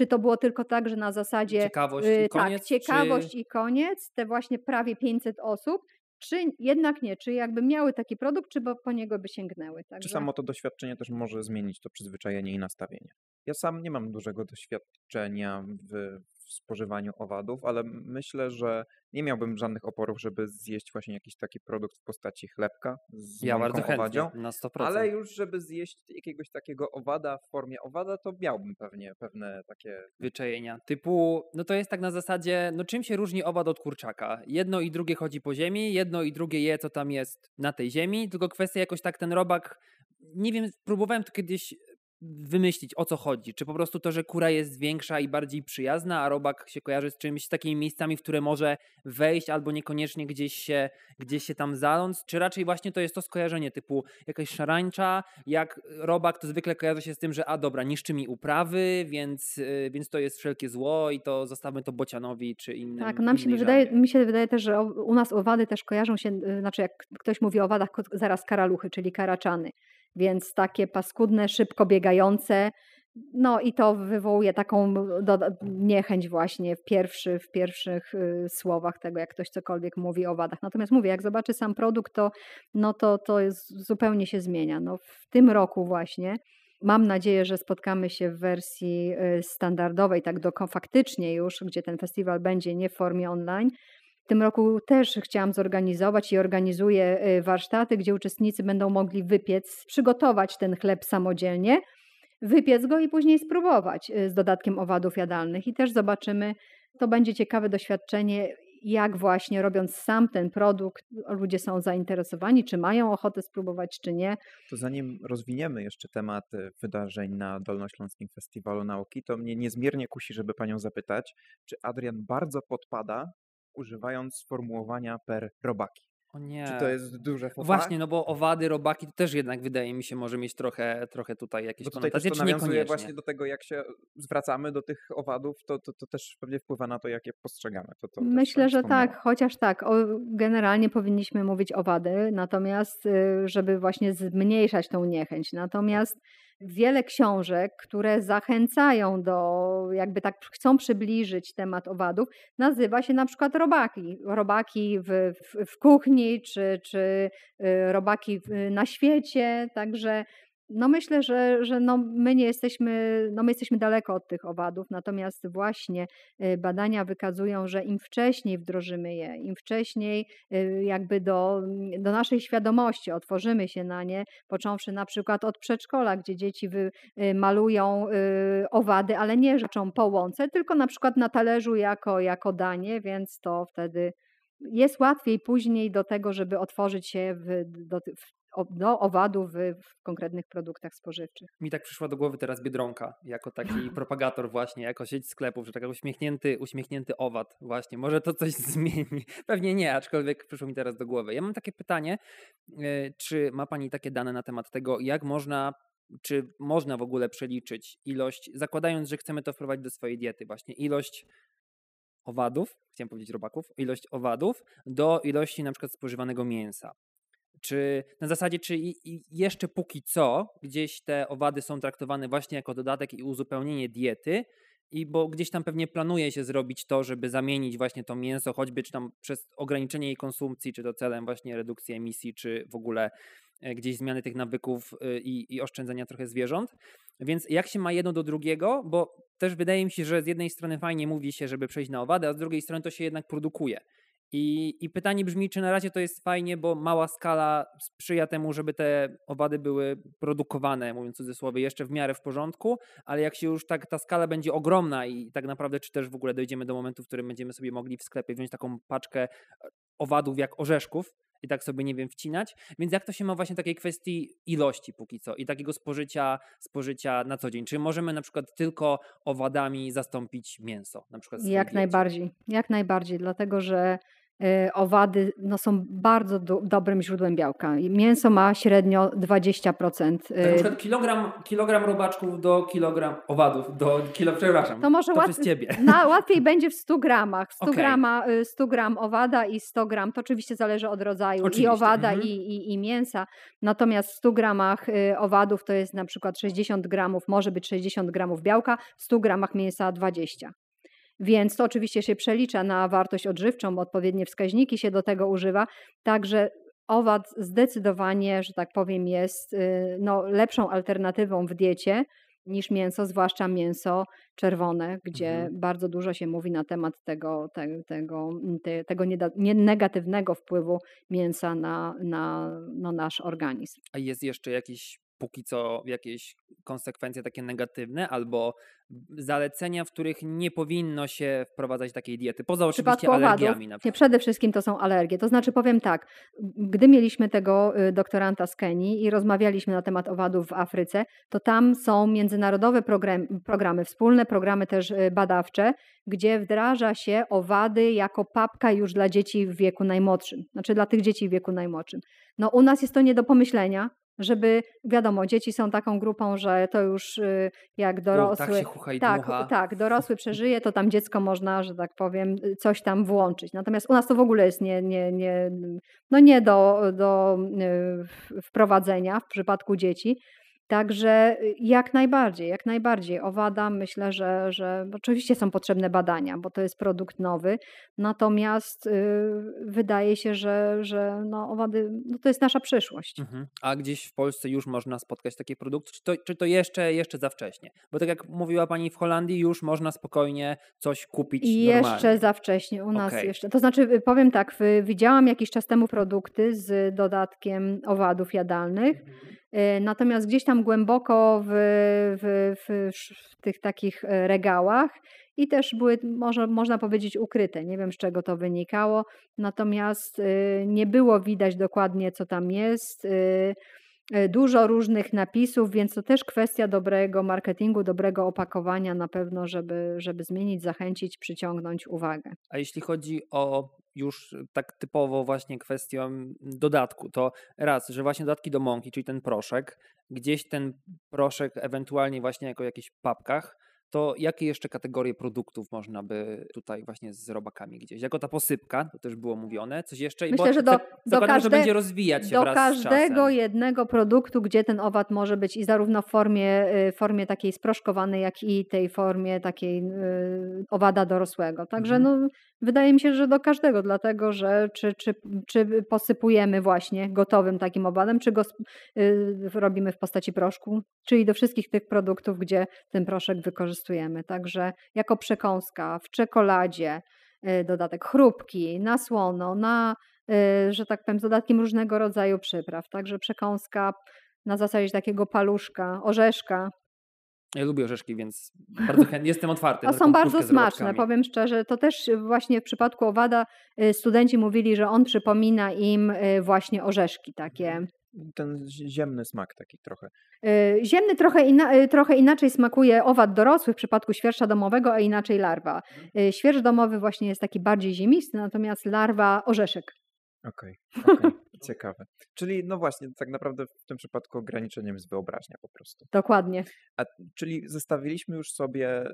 Czy to było tylko tak, że na zasadzie Ciekawość y, i koniec, tak, ciekawość czy... i koniec, te właśnie prawie 500 osób, czy jednak nie, czy jakby miały taki produkt, czy bo po niego by sięgnęły. Czy Także... samo to doświadczenie też może zmienić to przyzwyczajenie i nastawienie? Ja sam nie mam dużego doświadczenia w, w spożywaniu owadów, ale myślę, że nie miałbym żadnych oporów, żeby zjeść właśnie jakiś taki produkt w postaci chlebka z Ja bardzo chętnie, owadzią. na 100%. Ale już, żeby zjeść jakiegoś takiego owada w formie owada, to miałbym pewnie pewne takie Zwyczajenia. Typu, no to jest tak na zasadzie, no czym się różni owad od kurczaka? Jedno i drugie chodzi po ziemi, jedno i drugie je, co tam jest na tej ziemi, tylko kwestia jakoś tak ten robak, nie wiem, próbowałem to kiedyś wymyślić, o co chodzi. Czy po prostu to, że kura jest większa i bardziej przyjazna, a robak się kojarzy z czymś, z takimi miejscami, w które może wejść albo niekoniecznie gdzieś się, gdzieś się tam zaląc, czy raczej właśnie to jest to skojarzenie typu jakaś szarańcza, jak robak to zwykle kojarzy się z tym, że a dobra, niszczy mi uprawy, więc, y, więc to jest wszelkie zło i to zostawmy to bocianowi czy innym. Tak, nam się wydaje, mi się wydaje też, że u nas owady też kojarzą się, y, znaczy jak ktoś mówi o owadach, zaraz karaluchy, czyli karaczany. Więc takie paskudne, szybko biegające, no i to wywołuje taką niechęć właśnie w, pierwszy, w pierwszych y, słowach tego, jak ktoś cokolwiek mówi o owadach. Natomiast mówię, jak zobaczy sam produkt, to, no to, to jest, zupełnie się zmienia. No w tym roku właśnie Mam nadzieję, że spotkamy się w wersji y, standardowej, tak do, faktycznie już, gdzie ten festiwal będzie nie w formie online. Tym roku też chciałam zorganizować i organizuję y, warsztaty, gdzie uczestnicy będą mogli wypiec, przygotować ten chleb samodzielnie, wypiec go i później spróbować y, z dodatkiem owadów jadalnych. I też zobaczymy, to będzie ciekawe doświadczenie, jak właśnie robiąc sam ten produkt, ludzie są zainteresowani, czy mają ochotę spróbować, czy nie. To zanim rozwiniemy jeszcze temat y, wydarzeń na Dolnośląskim Festiwalu Nauki, to mnie niezmiernie kusi, żeby panią zapytać, czy Adrian bardzo podpada, używając sformułowania per robaki. O nie. Czy to jest duże faux? Właśnie, no bo owady, robaki to też jednak wydaje mi się może mieć trochę, trochę tutaj jakieś Bo tutaj też konotacje, to czy nawiązuje niekoniecznie. właśnie do tego, jak się zwracamy do tych owadów, to, to, to też pewnie wpływa na to, jak je postrzegamy. To, to Myślę, pani że tak, chociaż tak, o, generalnie powinniśmy mówić owady, natomiast y, żeby właśnie zmniejszać tą niechęć. Natomiast wiele książek, które zachęcają do, jakby tak chcą przybliżyć temat owadów, nazywa się na przykład robaki. Robaki w, w, w kuchni, czy, czy y, robaki na świecie, także no myślę, że, że no my nie jesteśmy, no my jesteśmy daleko od tych owadów, natomiast właśnie y, badania wykazują, że im wcześniej wdrożymy je, im wcześniej y, jakby do, do naszej świadomości otworzymy się na nie, począwszy na przykład od przedszkola, gdzie dzieci wy, y, malują owady, ale nie rzeczą po łące, tylko na przykład na talerzu jako, jako danie, więc to wtedy jest łatwiej później do tego, żeby otworzyć się w, do, w, do owadów w, konkretnych produktach spożywczych. Mi tak przyszła do głowy teraz Biedronka, jako taki propagator właśnie, jako sieć sklepów, że taki uśmiechnięty, uśmiechnięty owad właśnie. Może to coś zmieni? Pewnie nie, aczkolwiek przyszło mi teraz do głowy. Ja mam takie pytanie, e, czy ma Pani takie dane na temat tego, jak można, czy można w ogóle przeliczyć ilość, zakładając, że chcemy to wprowadzić do swojej diety właśnie, ilość owadów, chciałem powiedzieć robaków, ilość owadów do ilości na przykład spożywanego mięsa. Czy na zasadzie, czy i, i jeszcze póki co gdzieś te owady są traktowane właśnie jako dodatek i uzupełnienie diety, I bo gdzieś tam pewnie planuje się zrobić to, żeby zamienić właśnie to mięso, choćby czy tam przez ograniczenie jej konsumpcji, czy to celem właśnie redukcji emisji, czy w ogóle e, gdzieś zmiany tych nawyków y, i, i oszczędzania trochę zwierząt. Więc jak się ma jedno do drugiego, bo też wydaje mi się, że z jednej strony fajnie mówi się, żeby przejść na owady, a z drugiej strony to się jednak produkuje. I, I pytanie brzmi, czy na razie to jest fajnie, bo mała skala sprzyja temu, żeby te owady były produkowane, mówiąc w cudzysłowie, jeszcze w miarę w porządku, ale jak się już tak ta skala będzie ogromna i tak naprawdę, czy też w ogóle dojdziemy do momentu, w którym będziemy sobie mogli w sklepie wziąć taką paczkę e, owadów jak orzeszków, i tak sobie, nie wiem, wcinać. Więc jak to się ma właśnie takiej kwestii ilości póki co i takiego spożycia, spożycia na co dzień? Czy możemy na przykład tylko owadami zastąpić mięso? Na przykład jak najbardziej, jak najbardziej, dlatego że owady no, są bardzo do, dobrym źródłem białka. Mięso ma średnio 20%. Tak, na y, przykład kilogram, kilogram robaczków do kilogram owadów, do kilo, przepraszam, to może to łat. Na, łatwiej będzie w 100 gramach. 100, okay. grama, 100 y, gram owada i 100 gram, to oczywiście zależy od rodzaju oczywiście. i owada mhm. i, i, i, mięsa. Natomiast w 100 gramach owadów to jest na przykład 60 gramów, może być 60 gramów białka, w 100 gramach mięsa 20. Więc to oczywiście się przelicza na wartość odżywczą, bo odpowiednie wskaźniki się do tego używa. Także owad zdecydowanie, że tak powiem, jest y, no, lepszą alternatywą w diecie niż mięso, zwłaszcza mięso czerwone, gdzie mhm. bardzo dużo się mówi na temat tego, te, tego, te, tego negatywnego wpływu mięsa na, na no, nasz organizm. A jest jeszcze jakiś póki co jakieś konsekwencje takie negatywne albo zalecenia, w których nie powinno się wprowadzać takiej diety, poza oczywiście alergiami. Na nie, przede wszystkim to są alergie. To znaczy powiem tak, gdy mieliśmy tego y, doktoranta z Kenii i rozmawialiśmy na temat owadów w Afryce, to tam są międzynarodowe programy, programy wspólne programy też y, badawcze, gdzie wdraża się owady jako papka już dla dzieci w wieku najmłodszym, znaczy dla tych dzieci w wieku najmłodszym. No u nas jest to nie do pomyślenia, żeby, wiadomo, dzieci są taką grupą, że to już y, jak dorosły. Tak, się chucha i tak, dmucha. tak, dorosły przeżyje, to tam dziecko można, że tak powiem, y, coś tam włączyć. Natomiast u nas to w ogóle jest nie, nie, nie, no nie do, do y, wprowadzenia w przypadku dzieci. Także y, jak najbardziej, jak najbardziej. Owada myślę, że, że oczywiście są potrzebne badania, bo to jest produkt nowy, natomiast y, wydaje się, że, że no, owady no, to jest nasza przyszłość. Mhm. A gdzieś w Polsce już można spotkać takie produkty, czy to, czy to jeszcze, jeszcze za wcześnie? Bo tak jak mówiła Pani w Holandii, już można spokojnie coś kupić I Jeszcze za wcześnie, u nas okay. jeszcze. To znaczy y, powiem tak, widziałam jakiś czas temu produkty z dodatkiem owadów jadalnych, mhm natomiast gdzieś tam głęboko w, w, w, w, tych takich e, regałach i też były, może, można powiedzieć, ukryte. Nie wiem, z czego to wynikało, natomiast y, nie było widać dokładnie, co tam jest. Y, dużo różnych napisów, więc to też kwestia dobrego marketingu, dobrego opakowania na pewno, żeby, żeby zmienić, zachęcić, przyciągnąć uwagę. A jeśli chodzi o już tak typowo właśnie kwestią dodatku, to raz, że właśnie dodatki do mąki, czyli ten proszek, gdzieś ten proszek ewentualnie właśnie jako jakichś papkach, to jakie jeszcze kategorie produktów można by tutaj właśnie z robakami gdzieś? Jako ta posypka, to też było mówione, coś jeszcze? Myślę, Bo że do, do każde, że będzie rozwijać się Do każdego jednego produktu, gdzie ten owad może być i zarówno w formie, y, formie takiej sproszkowanej, jak i tej formie takiej y, owada dorosłego. Także mhm. no, wydaje mi się, że do każdego, dlatego że czy, czy, czy posypujemy właśnie gotowym takim owadem, czy go y, robimy w postaci proszku, czyli do wszystkich tych produktów, gdzie ten proszek wykorzystujemy wykorzystujemy. Także jako przekąska w czekoladzie, y, dodatek chrupki, na słono, na, y, że tak powiem, z dodatkiem różnego rodzaju przypraw. Także przekąska na zasadzie takiego paluszka, orzeszka. Ja lubię orzeszki, więc bardzo chętnie jestem otwarty. To są bardzo smaczne, powiem szczerze. To też właśnie w przypadku owada y, studenci mówili, że on przypomina im właśnie orzeszki takie ten ziemny smak taki trochę. Y, ziemny trochę, inna, y, trochę inaczej smakuje owad dorosły w przypadku świerszcza domowego, a inaczej larwa. Mhm. Y, świerszcz domowy właśnie jest taki bardziej ziemisty, natomiast larwa orzeszek. Okej, okay, okay. Ciekawe. Czyli no właśnie, tak naprawdę w tym przypadku ograniczeniem jest wyobraźnia po prostu. Dokładnie. A, czyli zestawiliśmy już sobie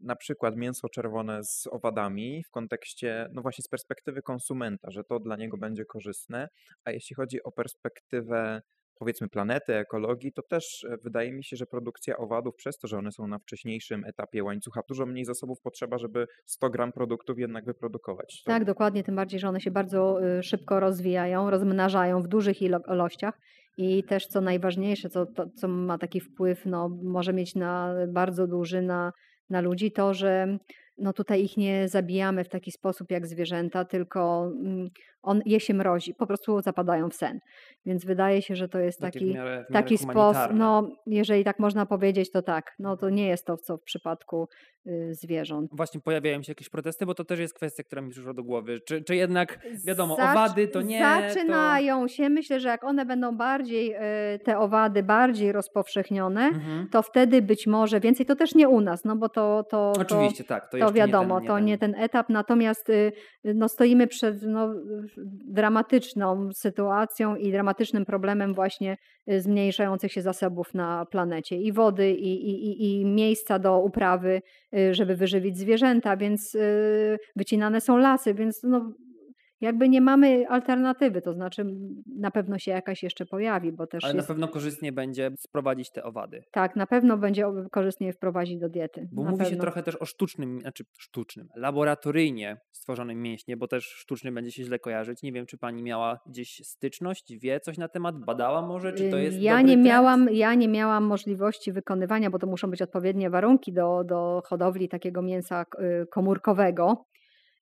na przykład mięso czerwone z owadami w kontekście, no właśnie z perspektywy konsumenta, że to dla niego będzie korzystne, a jeśli chodzi o perspektywę powiedzmy planety, ekologii, to też e, wydaje mi się, że produkcja owadów przez to, że one są na wcześniejszym etapie łańcucha, dużo mniej zasobów potrzeba, żeby 100 gram produktów jednak wyprodukować. Tak, dokładnie, tym bardziej, że one się bardzo y, szybko rozwijają, rozmnażają w dużych ilościach i też co najważniejsze, co, to, co ma taki wpływ, no, może mieć na bardzo duży na, na ludzi, to, że no tutaj ich nie zabijamy w taki sposób jak zwierzęta, tylko mm, on je się mrozi, po prostu zapadają w sen. Więc wydaje się, że to jest Takie w taki, miarę, w miarę taki sposób, no jeżeli tak można powiedzieć, to tak. No to nie jest to, co w przypadku y, zwierząt. Właśnie pojawiają się jakieś protesty, bo to też jest kwestia, która mi przyszła do głowy. Czy, czy jednak, wiadomo, Zac- owady to nie... To... Zaczynają się, myślę, że jak one będą bardziej, y, te owady bardziej rozpowszechnione, Mhm. to wtedy być może więcej, to też nie u nas, no bo to, to, to Oczywiście, tak. To, to wiadomo, nie ten, to nie ten etap, natomiast y, no, stoimy przed no, dramatyczną sytuacją i dramatycznym problemem właśnie y, zmniejszających się zasobów na planecie i wody, i, i, i- miejsca do uprawy, y, żeby wyżywić zwierzęta, więc wycinane są lasy, więc no, jakby nie mamy alternatywy, to znaczy na pewno się jakaś jeszcze pojawi, bo też Ale na jest, pewno korzystnie będzie sprowadzić te owady. tak, na pewno będzie korzystnie wprowadzić do diety. Bo na mówi się pewno. trochę też o sztucznym, znaczy sztucznym, laboratoryjnie stworzonym mięśnie, bo też sztuczny będzie się źle kojarzyć. Nie wiem, czy pani miała gdzieś styczność, wie coś na temat, badała może, czy to jest ja nie trend? miałam, ja nie miałam możliwości wykonywania, bo to muszą być odpowiednie warunki do, do hodowli takiego mięsa y, komórkowego.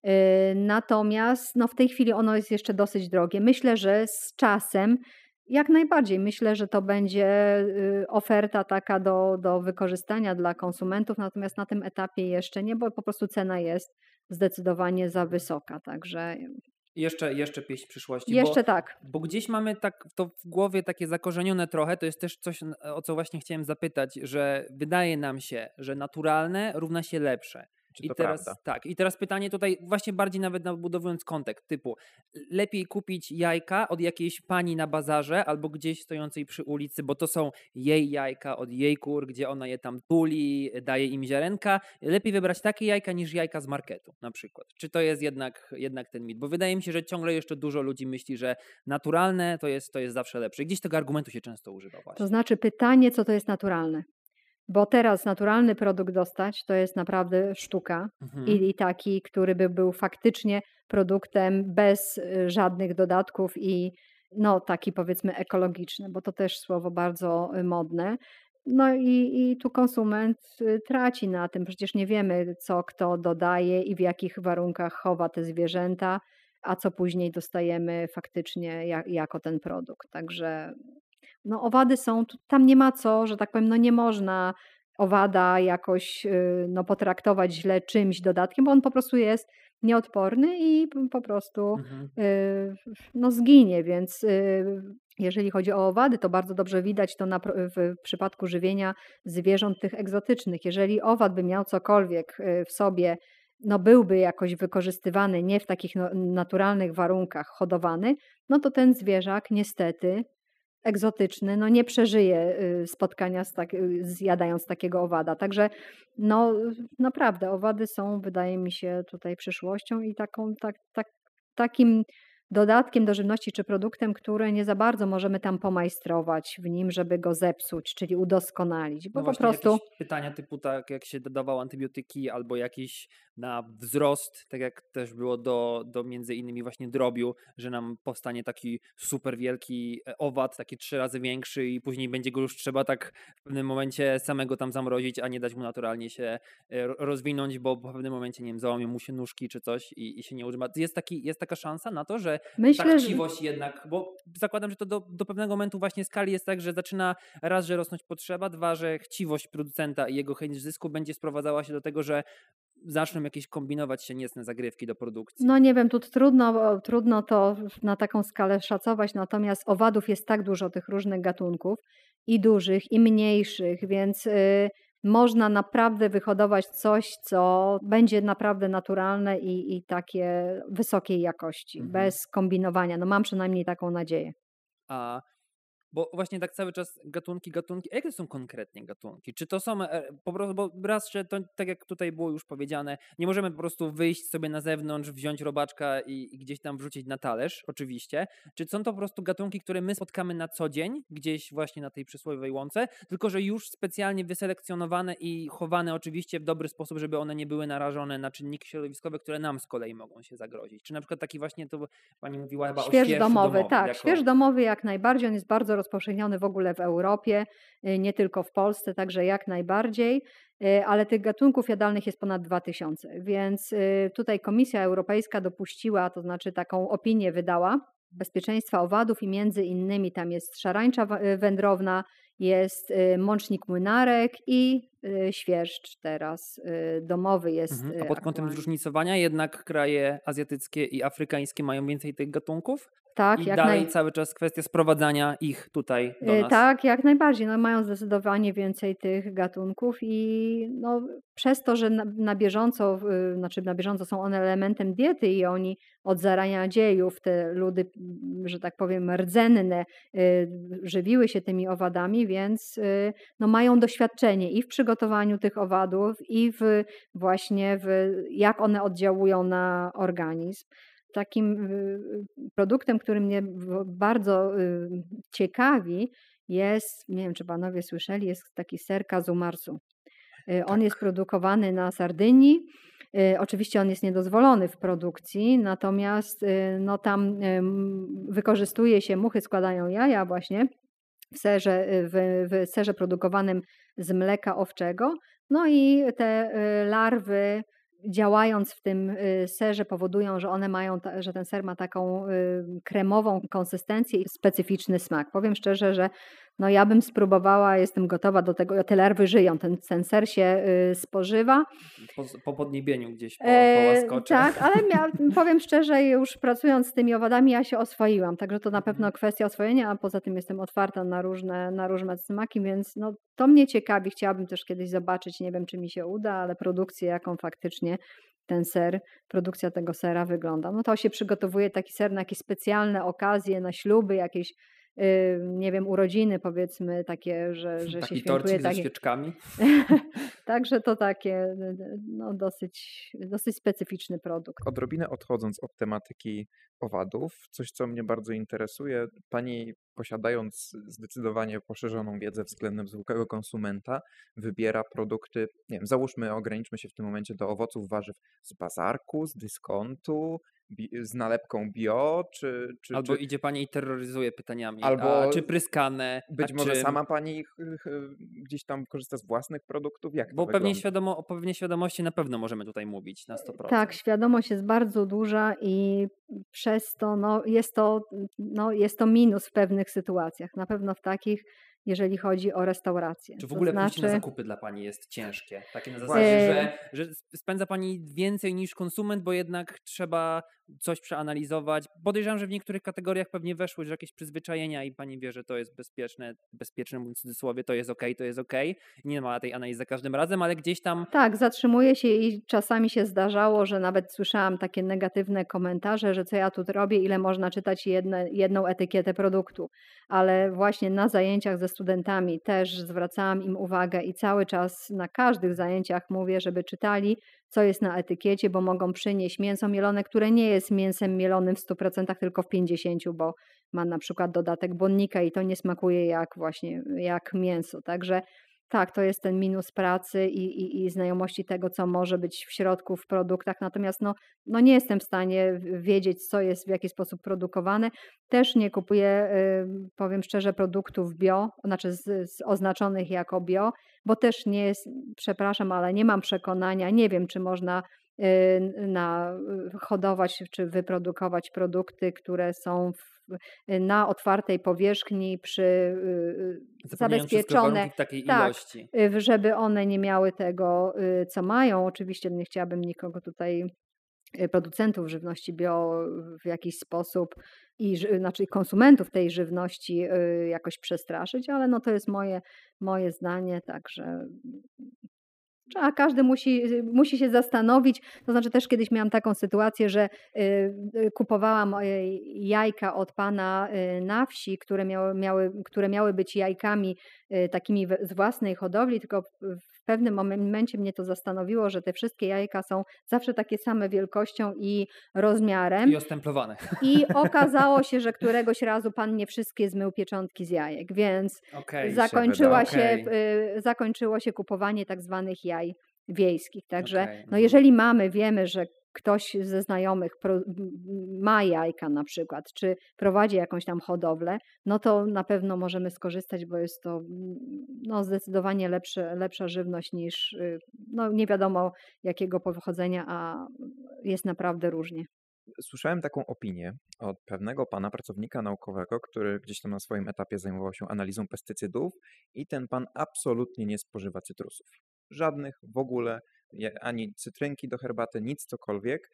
Y, Natomiast no, w tej chwili ono jest jeszcze dosyć drogie. Myślę, że z czasem jak najbardziej myślę, że to będzie y, oferta taka do, do wykorzystania dla konsumentów, natomiast na tym etapie jeszcze nie, bo po prostu cena jest zdecydowanie za wysoka. Także Jeszcze, jeszcze pieśń przyszłości. jeszcze bo, tak. Bo gdzieś mamy tak to w głowie takie zakorzenione trochę, to jest też coś, o co właśnie chciałem zapytać, że wydaje nam się, że naturalne równa się lepsze. Czy I to teraz prawda? tak, i teraz pytanie tutaj właśnie bardziej nawet nabudowując kontekst typu lepiej kupić jajka od jakiejś pani na bazarze albo gdzieś stojącej przy ulicy, bo to są jej jajka od jej kur, gdzie ona je tam tuli, daje im ziarenka. Lepiej wybrać takie jajka niż jajka z marketu na przykład. Czy to jest jednak, jednak ten mit? Bo wydaje mi się, że ciągle jeszcze dużo ludzi myśli, że naturalne to jest, to jest zawsze lepsze. Gdzieś tego argumentu się często używa właśnie. To znaczy pytanie, co to jest naturalne. Bo teraz naturalny produkt dostać to jest naprawdę sztuka Mhm. i, i taki, który by był faktycznie produktem bez y, żadnych dodatków i no taki powiedzmy ekologiczny, bo to też słowo bardzo y, modne. No i, i tu konsument y, traci na tym. Przecież nie wiemy, co kto dodaje i w jakich warunkach chowa te zwierzęta, a co później dostajemy faktycznie ja, jako ten produkt. Także no owady są, tam nie ma co, że tak powiem, no nie można owada jakoś y, no, potraktować źle czymś dodatkiem, bo on po prostu jest nieodporny i po prostu Mhm. y, no, zginie, więc y, jeżeli chodzi o owady, to bardzo dobrze widać to na, w przypadku żywienia zwierząt tych egzotycznych. Jeżeli owad by miał cokolwiek w sobie, no byłby jakoś wykorzystywany nie w takich no, naturalnych warunkach hodowany, no to ten zwierzak niestety egzotyczny, no nie przeżyje y, spotkania z tak, y, zjadając takiego owada. Także no naprawdę owady są, wydaje mi się, tutaj przyszłością i taką, tak, tak, takim dodatkiem do żywności czy produktem, które nie za bardzo możemy tam pomajstrować w nim, żeby go zepsuć, czyli udoskonalić, bo No po prostu pytania typu tak, jak się dodawał antybiotyki albo jakieś na wzrost, tak jak też było do, do między innymi właśnie drobiu, że nam powstanie taki super wielki e, owad, taki trzy razy większy i później będzie go już trzeba tak w pewnym momencie samego tam zamrozić, a nie dać mu naturalnie się e, ro- rozwinąć, bo w pewnym momencie, nie wiem, załamie mu się nóżki czy coś i, i się nie używa. Jest, taki, jest taka szansa na to, że myślę, ta że chciwość jednak, bo zakładam, że to do, do pewnego momentu właśnie skali jest tak, że zaczyna raz, że rosnąć potrzeba, dwa, że chciwość producenta i jego chęć zysku będzie sprowadzała się do tego, że zaczną jakieś kombinować się niecne zagrywki do produkcji. No nie wiem, tu trudno, trudno to na taką skalę szacować, natomiast owadów jest tak dużo tych różnych gatunków i dużych, i mniejszych, więc y, można naprawdę wyhodować coś, co będzie naprawdę naturalne i, i takie wysokiej jakości, Mhm. bez kombinowania. No mam przynajmniej taką nadzieję. A Bo właśnie tak cały czas gatunki, gatunki. A jakie są konkretnie gatunki? Czy to są e, po prostu, bo raz, że to tak jak tutaj było już powiedziane, nie możemy po prostu wyjść sobie na zewnątrz, wziąć robaczka i, i gdzieś tam wrzucić na talerz, oczywiście. Czy są to po prostu gatunki, które my spotkamy na co dzień, gdzieś właśnie na tej przysłowiowej łące, tylko że już specjalnie wyselekcjonowane i chowane oczywiście w dobry sposób, żeby one nie były narażone na czynniki środowiskowe, które nam z kolei mogą się zagrozić. Czy na przykład taki właśnie, to pani mówiła chyba śwież o śwież domowy, domowy tak, jako... śwież domowy jak najbardziej, on jest bardzo rozpowszechniony w ogóle w Europie, y, nie tylko w Polsce, także jak najbardziej, y, ale tych gatunków jadalnych jest ponad 2000, więc y, tutaj Komisja Europejska dopuściła, to znaczy taką opinię wydała, bezpieczeństwa owadów i między innymi tam jest szarańcza wędrowna, jest mącznik młynarek i świerszcz teraz domowy jest Mhm. A pod kątem aktualnie. zróżnicowania jednak kraje azjatyckie i afrykańskie mają więcej tych gatunków? Tak, I jak dalej naj... cały czas kwestia sprowadzania ich tutaj do Y, nas. Tak, jak najbardziej. No, mają zdecydowanie więcej tych gatunków i no, przez to, że na, na bieżąco, y, znaczy na bieżąco są one elementem diety i oni od zarania dziejów, te ludy, że tak powiem, rdzenne, y, żywiły się tymi owadami, więc y, no, mają doświadczenie i w przygotowaniu tych owadów, i w właśnie w jak one oddziałują na organizm. Takim y, produktem, który mnie bardzo y, ciekawi, jest, nie wiem czy panowie słyszeli, jest taki ser kazumarsu. Y, On jest produkowany na Sardynii. Y, Oczywiście on jest niedozwolony w produkcji, natomiast y, no, tam wykorzystuje się, muchy składają jaja właśnie w serze, y, w, w serze produkowanym z mleka owczego. No i te y, larwy działając w tym y, serze powodują, że one mają, że ten ser ma taką kremową konsystencję i specyficzny smak. Powiem szczerze, że no ja bym spróbowała, jestem gotowa do tego, te larwy żyją, ten, ten ser się y, spożywa. Po, po podniebieniu gdzieś po, E, połaskocze. tak, ale powiem szczerze, już pracując z tymi owadami, ja się oswoiłam, także to na pewno Mhm. kwestia oswojenia, a poza tym jestem otwarta na różne, na różne smaki, więc no, to mnie ciekawi. Chciałabym też kiedyś zobaczyć, nie wiem czy mi się uda, ale produkcję, jaką faktycznie ten ser, produkcja tego sera wygląda. No to się przygotowuje taki ser na jakieś specjalne okazje, na śluby, jakieś nie wiem, urodziny powiedzmy takie, że, że się Taki świętuje torcik ze świeczkami. Także to takie no, dosyć, dosyć specyficzny produkt. Odrobinę odchodząc od tematyki owadów, coś co mnie bardzo interesuje, pani posiadając zdecydowanie poszerzoną wiedzę względem zwykłego konsumenta, wybiera produkty, nie wiem, załóżmy, ograniczmy się w tym momencie do owoców, warzyw z bazarku, z dyskontu, z nalepką bio, czy, czy, Albo czy idzie pani i terroryzuje pytaniami. Albo a, czy pryskane? być może czym? sama pani gdzieś tam korzysta z własnych produktów? Jak to Bo pewnie świadomo, o pewnej świadomości na pewno możemy tutaj mówić na 100%. Tak, świadomość jest bardzo duża i przez to no, jest, to, no, jest to minus w pewnych sytuacjach. Na pewno w takich, jeżeli chodzi o restaurację. Czy w To ogóle pójście na znaczy, zakupy dla Pani jest ciężkie? Takie na zasadzie, że, że spędza Pani więcej niż konsument, bo jednak trzeba coś przeanalizować. Podejrzewam, że w niektórych kategoriach pewnie weszły że jakieś przyzwyczajenia i Pani wie, że to jest bezpieczne, bezpieczne mówiąc w cudzysłowie, to jest ok, to jest ok. Nie ma tej analizy za każdym razem, ale gdzieś tam Tak, zatrzymuje się i czasami się zdarzało, że nawet słyszałam takie negatywne komentarze, że co ja tu robię, ile można czytać jedne, jedną etykietę produktu. Ale właśnie na zajęciach ze studentami też zwracałam im uwagę i cały czas na każdych zajęciach mówię, żeby czytali, co jest na etykiecie, bo mogą przynieść mięso mielone, które nie jest mięsem mielonym w 100%, tylko w 50%, bo ma na przykład dodatek błonnika i to nie smakuje jak właśnie jak mięso. Także tak, to jest ten minus pracy i, i, i znajomości tego, co może być w środku w produktach. Natomiast no, no nie jestem w stanie wiedzieć, co jest w jaki sposób produkowane. Też nie kupuję, powiem szczerze, produktów bio, znaczy z, z oznaczonych jako bio, bo też nie jest, przepraszam, ale nie mam przekonania, nie wiem, czy można na, y, hodować czy wyprodukować produkty, które są w, na otwartej powierzchni przy y, y, zabezpieczone takiej tak, ilości. y, żeby one nie miały tego, y, co mają. Oczywiście nie chciałabym nikogo tutaj, y, producentów żywności bio w jakiś sposób i znaczy konsumentów tej żywności y, jakoś przestraszyć, ale no to jest moje, moje zdanie, także A każdy musi, musi się zastanowić. To znaczy też kiedyś miałam taką sytuację, że y, y, kupowałam y, jajka od pana na wsi, które miały, miały, które miały być jajkami takimi z własnej hodowli, tylko pewnym momencie mnie to zastanowiło, że te wszystkie jajka są zawsze takie same wielkością i rozmiarem. I ostemplowane. I okazało się, że któregoś razu pan nie wszystkie zmył pieczątki z jajek, więc okay, zakończyła się, się okay. zakończyło się kupowanie tak zwanych jaj wiejskich. Także okay. no mhm. jeżeli mamy, wiemy, że ktoś ze znajomych ma jajka na przykład, czy prowadzi jakąś tam hodowlę, no to na pewno możemy skorzystać, bo jest to no, zdecydowanie lepsza żywność niż y, no, nie wiadomo jakiego pochodzenia, a jest naprawdę różnie. Słyszałem taką opinię od pewnego pana pracownika naukowego, który gdzieś tam na swoim etapie zajmował się analizą pestycydów i ten pan absolutnie nie spożywa cytrusów. Żadnych w ogóle ani cytrynki do herbaty, nic cokolwiek.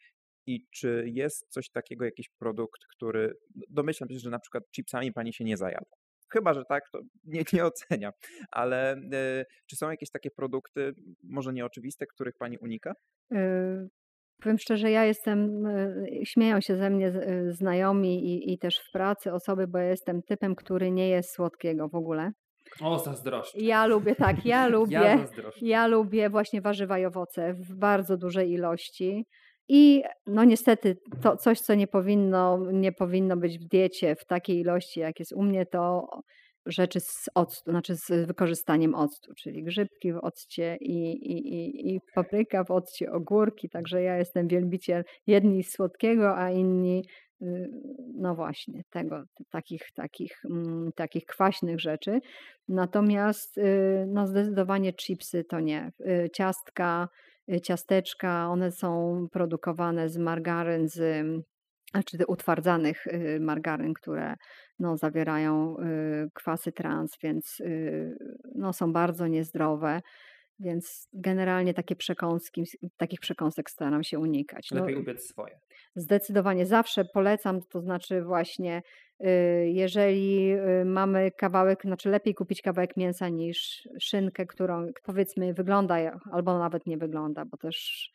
I czy jest coś takiego, jakiś produkt, który domyślam się, że na przykład chipsami pani się nie zajada. Chyba, że tak, to nie, nie oceniam. Ale y, czy są jakieś takie produkty, może nieoczywiste, których pani unika? Yy, powiem szczerze, ja jestem, yy, śmieją się ze mnie znajomi i, i też w pracy osoby, bo ja jestem typem, który nie jest słodkiego w ogóle. O, zazdroszczę. Ja lubię, tak, ja lubię. ja, ja lubię właśnie warzywa i owoce w bardzo dużej ilości. I no niestety to coś, co nie powinno, nie powinno być w diecie w takiej ilości, jak jest u mnie, to rzeczy z octu, znaczy z wykorzystaniem octu, czyli grzybki w occie i, i, i, i papryka w occie, ogórki. Także ja jestem wielbiciel jedni słodkiego, a inni no właśnie, tego, takich, takich, mm, takich kwaśnych rzeczy. Natomiast y, no zdecydowanie chipsy to nie. Y, ciastka, ciasteczka, one są produkowane z margaryn, z znaczy utwardzanych margaryn, które no, zawierają kwasy trans, więc no, są bardzo niezdrowe. Więc generalnie takie przekąski, takich przekąsek staram się unikać. No Lepiej no, upiec swoje. Zdecydowanie zawsze polecam, to znaczy właśnie y, jeżeli y, mamy kawałek, znaczy lepiej kupić kawałek mięsa niż szynkę, którą powiedzmy wygląda albo nawet nie wygląda, bo też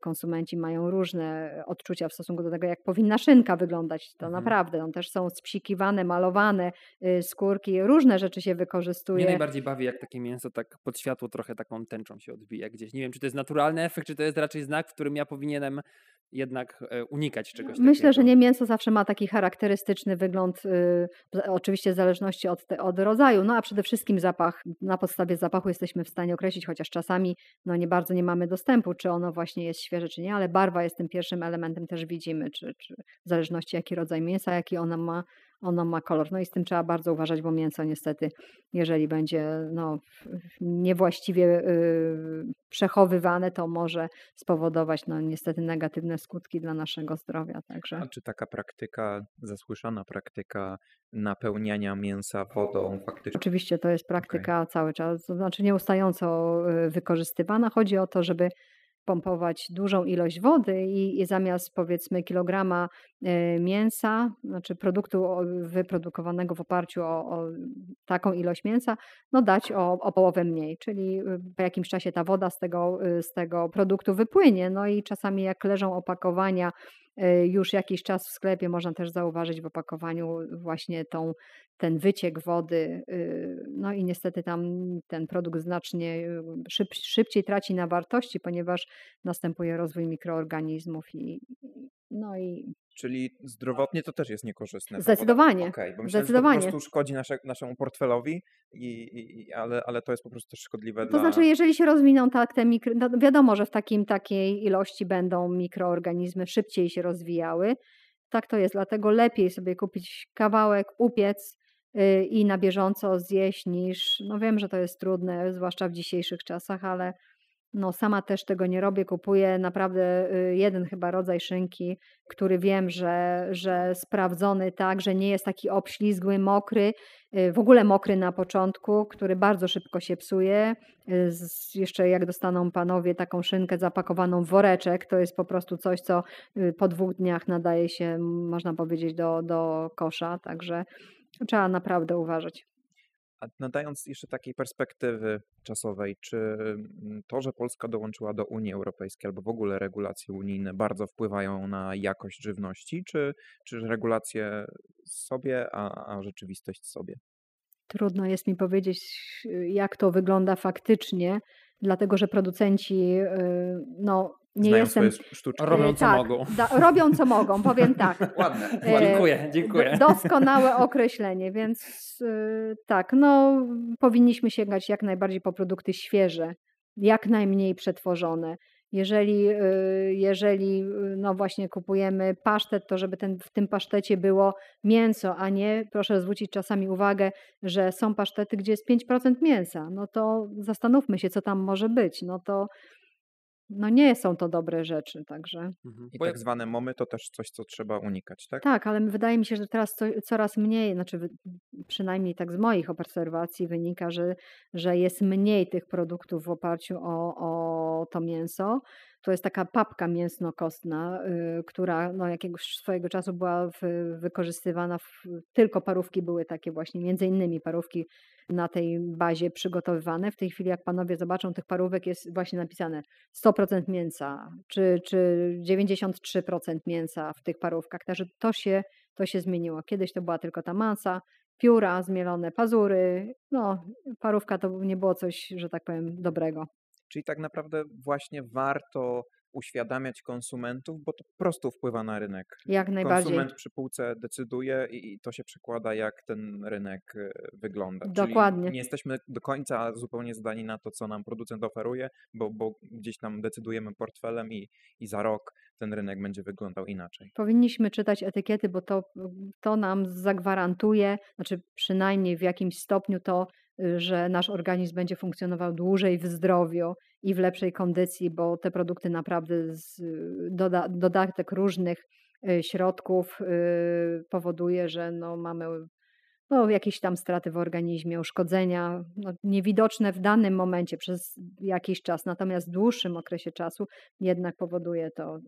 konsumenci mają różne odczucia w stosunku do tego, jak powinna szynka wyglądać. To mhm. naprawdę, one też są spsikiwane, malowane, y, skórki, różne rzeczy się wykorzystuje. Mnie najbardziej bawi, jak takie mięso tak pod światło trochę taką tęczą się odbija gdzieś. Nie wiem, czy to jest naturalny efekt, czy to jest raczej znak, w którym ja powinienem jednak e, unikać czegoś Myślę, takiego. że nie mięso zawsze ma taki charakterystyczny wygląd, y, oczywiście w zależności od, od rodzaju, no a przede wszystkim zapach. Na podstawie zapachu jesteśmy w stanie określić, chociaż czasami no nie bardzo nie mamy dostępu, czy ono właśnie jest świeże, czy nie, ale barwa jest tym pierwszym elementem, też widzimy, czy, czy w zależności jaki rodzaj mięsa, jaki ona ma ono ma kolor. No i z tym trzeba bardzo uważać, bo mięso niestety, jeżeli będzie no, niewłaściwie y, przechowywane, to może spowodować no, niestety negatywne skutki dla naszego zdrowia. Także. A czy taka praktyka, zasłyszana praktyka napełniania mięsa wodą faktycznie? Oczywiście to jest praktyka okay. cały czas, to znaczy nieustająco y, wykorzystywana. Chodzi o to, żeby pompować dużą ilość wody i, i zamiast powiedzmy kilograma e, mięsa, znaczy produktu wyprodukowanego w oparciu o, o taką ilość mięsa, no dać o, o, połowę mniej, czyli y, po jakimś czasie ta woda z tego, y, z tego produktu wypłynie. No i czasami jak leżą opakowania już jakiś czas w sklepie, można też zauważyć w opakowaniu właśnie tą, ten wyciek wody. No i niestety tam ten produkt znacznie szyb, szybciej traci na wartości, ponieważ następuje rozwój mikroorganizmów i, no i Czyli zdrowotnie to też jest niekorzystne. Zdecydowanie. Okay, bo myślałem, Zdecydowanie. Że to po prostu szkodzi nasze, naszemu portfelowi, i, i, ale, ale to jest po prostu też szkodliwe to dla... znaczy, jeżeli się rozwiną tak te mikro... No wiadomo, że w takim, takiej ilości będą mikroorganizmy szybciej się rozwijały. Tak to jest, dlatego lepiej sobie kupić kawałek, upiec yy, i na bieżąco zjeść niż... No wiem, że to jest trudne, zwłaszcza w dzisiejszych czasach, ale no sama też tego nie robię, kupuję naprawdę y, jeden chyba rodzaj szynki, który wiem, że, że sprawdzony tak, że nie jest taki obślizgły, mokry, y, w ogóle mokry na początku, który bardzo szybko się psuje. Y, jeszcze jak dostaną panowie taką szynkę zapakowaną w woreczek, to jest po prostu coś, co po dwóch dniach nadaje się, można powiedzieć, do, do kosza, także trzeba naprawdę uważać. A nadając jeszcze takiej perspektywy czasowej, czy mm, to, że Polska dołączyła do Unii Europejskiej albo w ogóle regulacje unijne bardzo wpływają na jakość żywności, czy, czy regulacje sobie, a, a rzeczywistość sobie? Trudno jest mi powiedzieć, jak to wygląda faktycznie, dlatego że producenci, y, no nie Znają jestem. swoje sztuczki. Robią, co tak, mogą. Da, robią co mogą, powiem tak. Ładne. E, Dziękuję, dziękuję. Do, doskonałe określenie, więc y, tak, no powinniśmy sięgać jak najbardziej po produkty świeże, jak najmniej przetworzone. Jeżeli, y, jeżeli y, no właśnie kupujemy pasztet, to żeby ten, w tym pasztecie było mięso, a nie, proszę zwrócić czasami uwagę, że są pasztety, gdzie jest 5% mięsa. No to zastanówmy się, co tam może być. No to no nie są to dobre rzeczy, także. Mhm. I tak zwane momy to też coś, co trzeba unikać, tak? Tak, ale wydaje mi się, że teraz co, coraz mniej, znaczy przynajmniej tak z moich obserwacji wynika, że, że jest mniej tych produktów w oparciu o, o to mięso. To jest taka papka mięsno-kostna, y, która no, jakiegoś swojego czasu była wykorzystywana, w, tylko parówki były takie właśnie, między innymi parówki na tej bazie przygotowywane. W tej chwili, jak panowie zobaczą, tych parówek jest właśnie napisane 100% mięsa, czy, czy 93% mięsa w tych parówkach. Także to się, to się zmieniło. Kiedyś to była tylko ta masa, pióra, zmielone pazury. No, parówka to nie było coś, że tak powiem, dobrego. Czyli tak naprawdę właśnie warto uświadamiać konsumentów, bo to po prostu wpływa na rynek. Jak najbardziej. Konsument przy półce decyduje i to się przekłada, jak ten rynek e, wygląda. Dokładnie. Czyli nie jesteśmy do końca zupełnie zdani na to, co nam producent oferuje, bo, bo gdzieś tam decydujemy portfelem i, i za rok ten rynek będzie wyglądał inaczej. Powinniśmy czytać etykiety, bo to, to nam zagwarantuje, znaczy przynajmniej w jakimś stopniu to, że nasz organizm będzie funkcjonował dłużej w zdrowiu i w lepszej kondycji, bo te produkty naprawdę z, doda, dodatek różnych y, środków y, powoduje, że no mamy no, jakieś tam straty w organizmie, uszkodzenia, no, niewidoczne w danym momencie przez jakiś czas, natomiast w dłuższym okresie czasu jednak powoduje to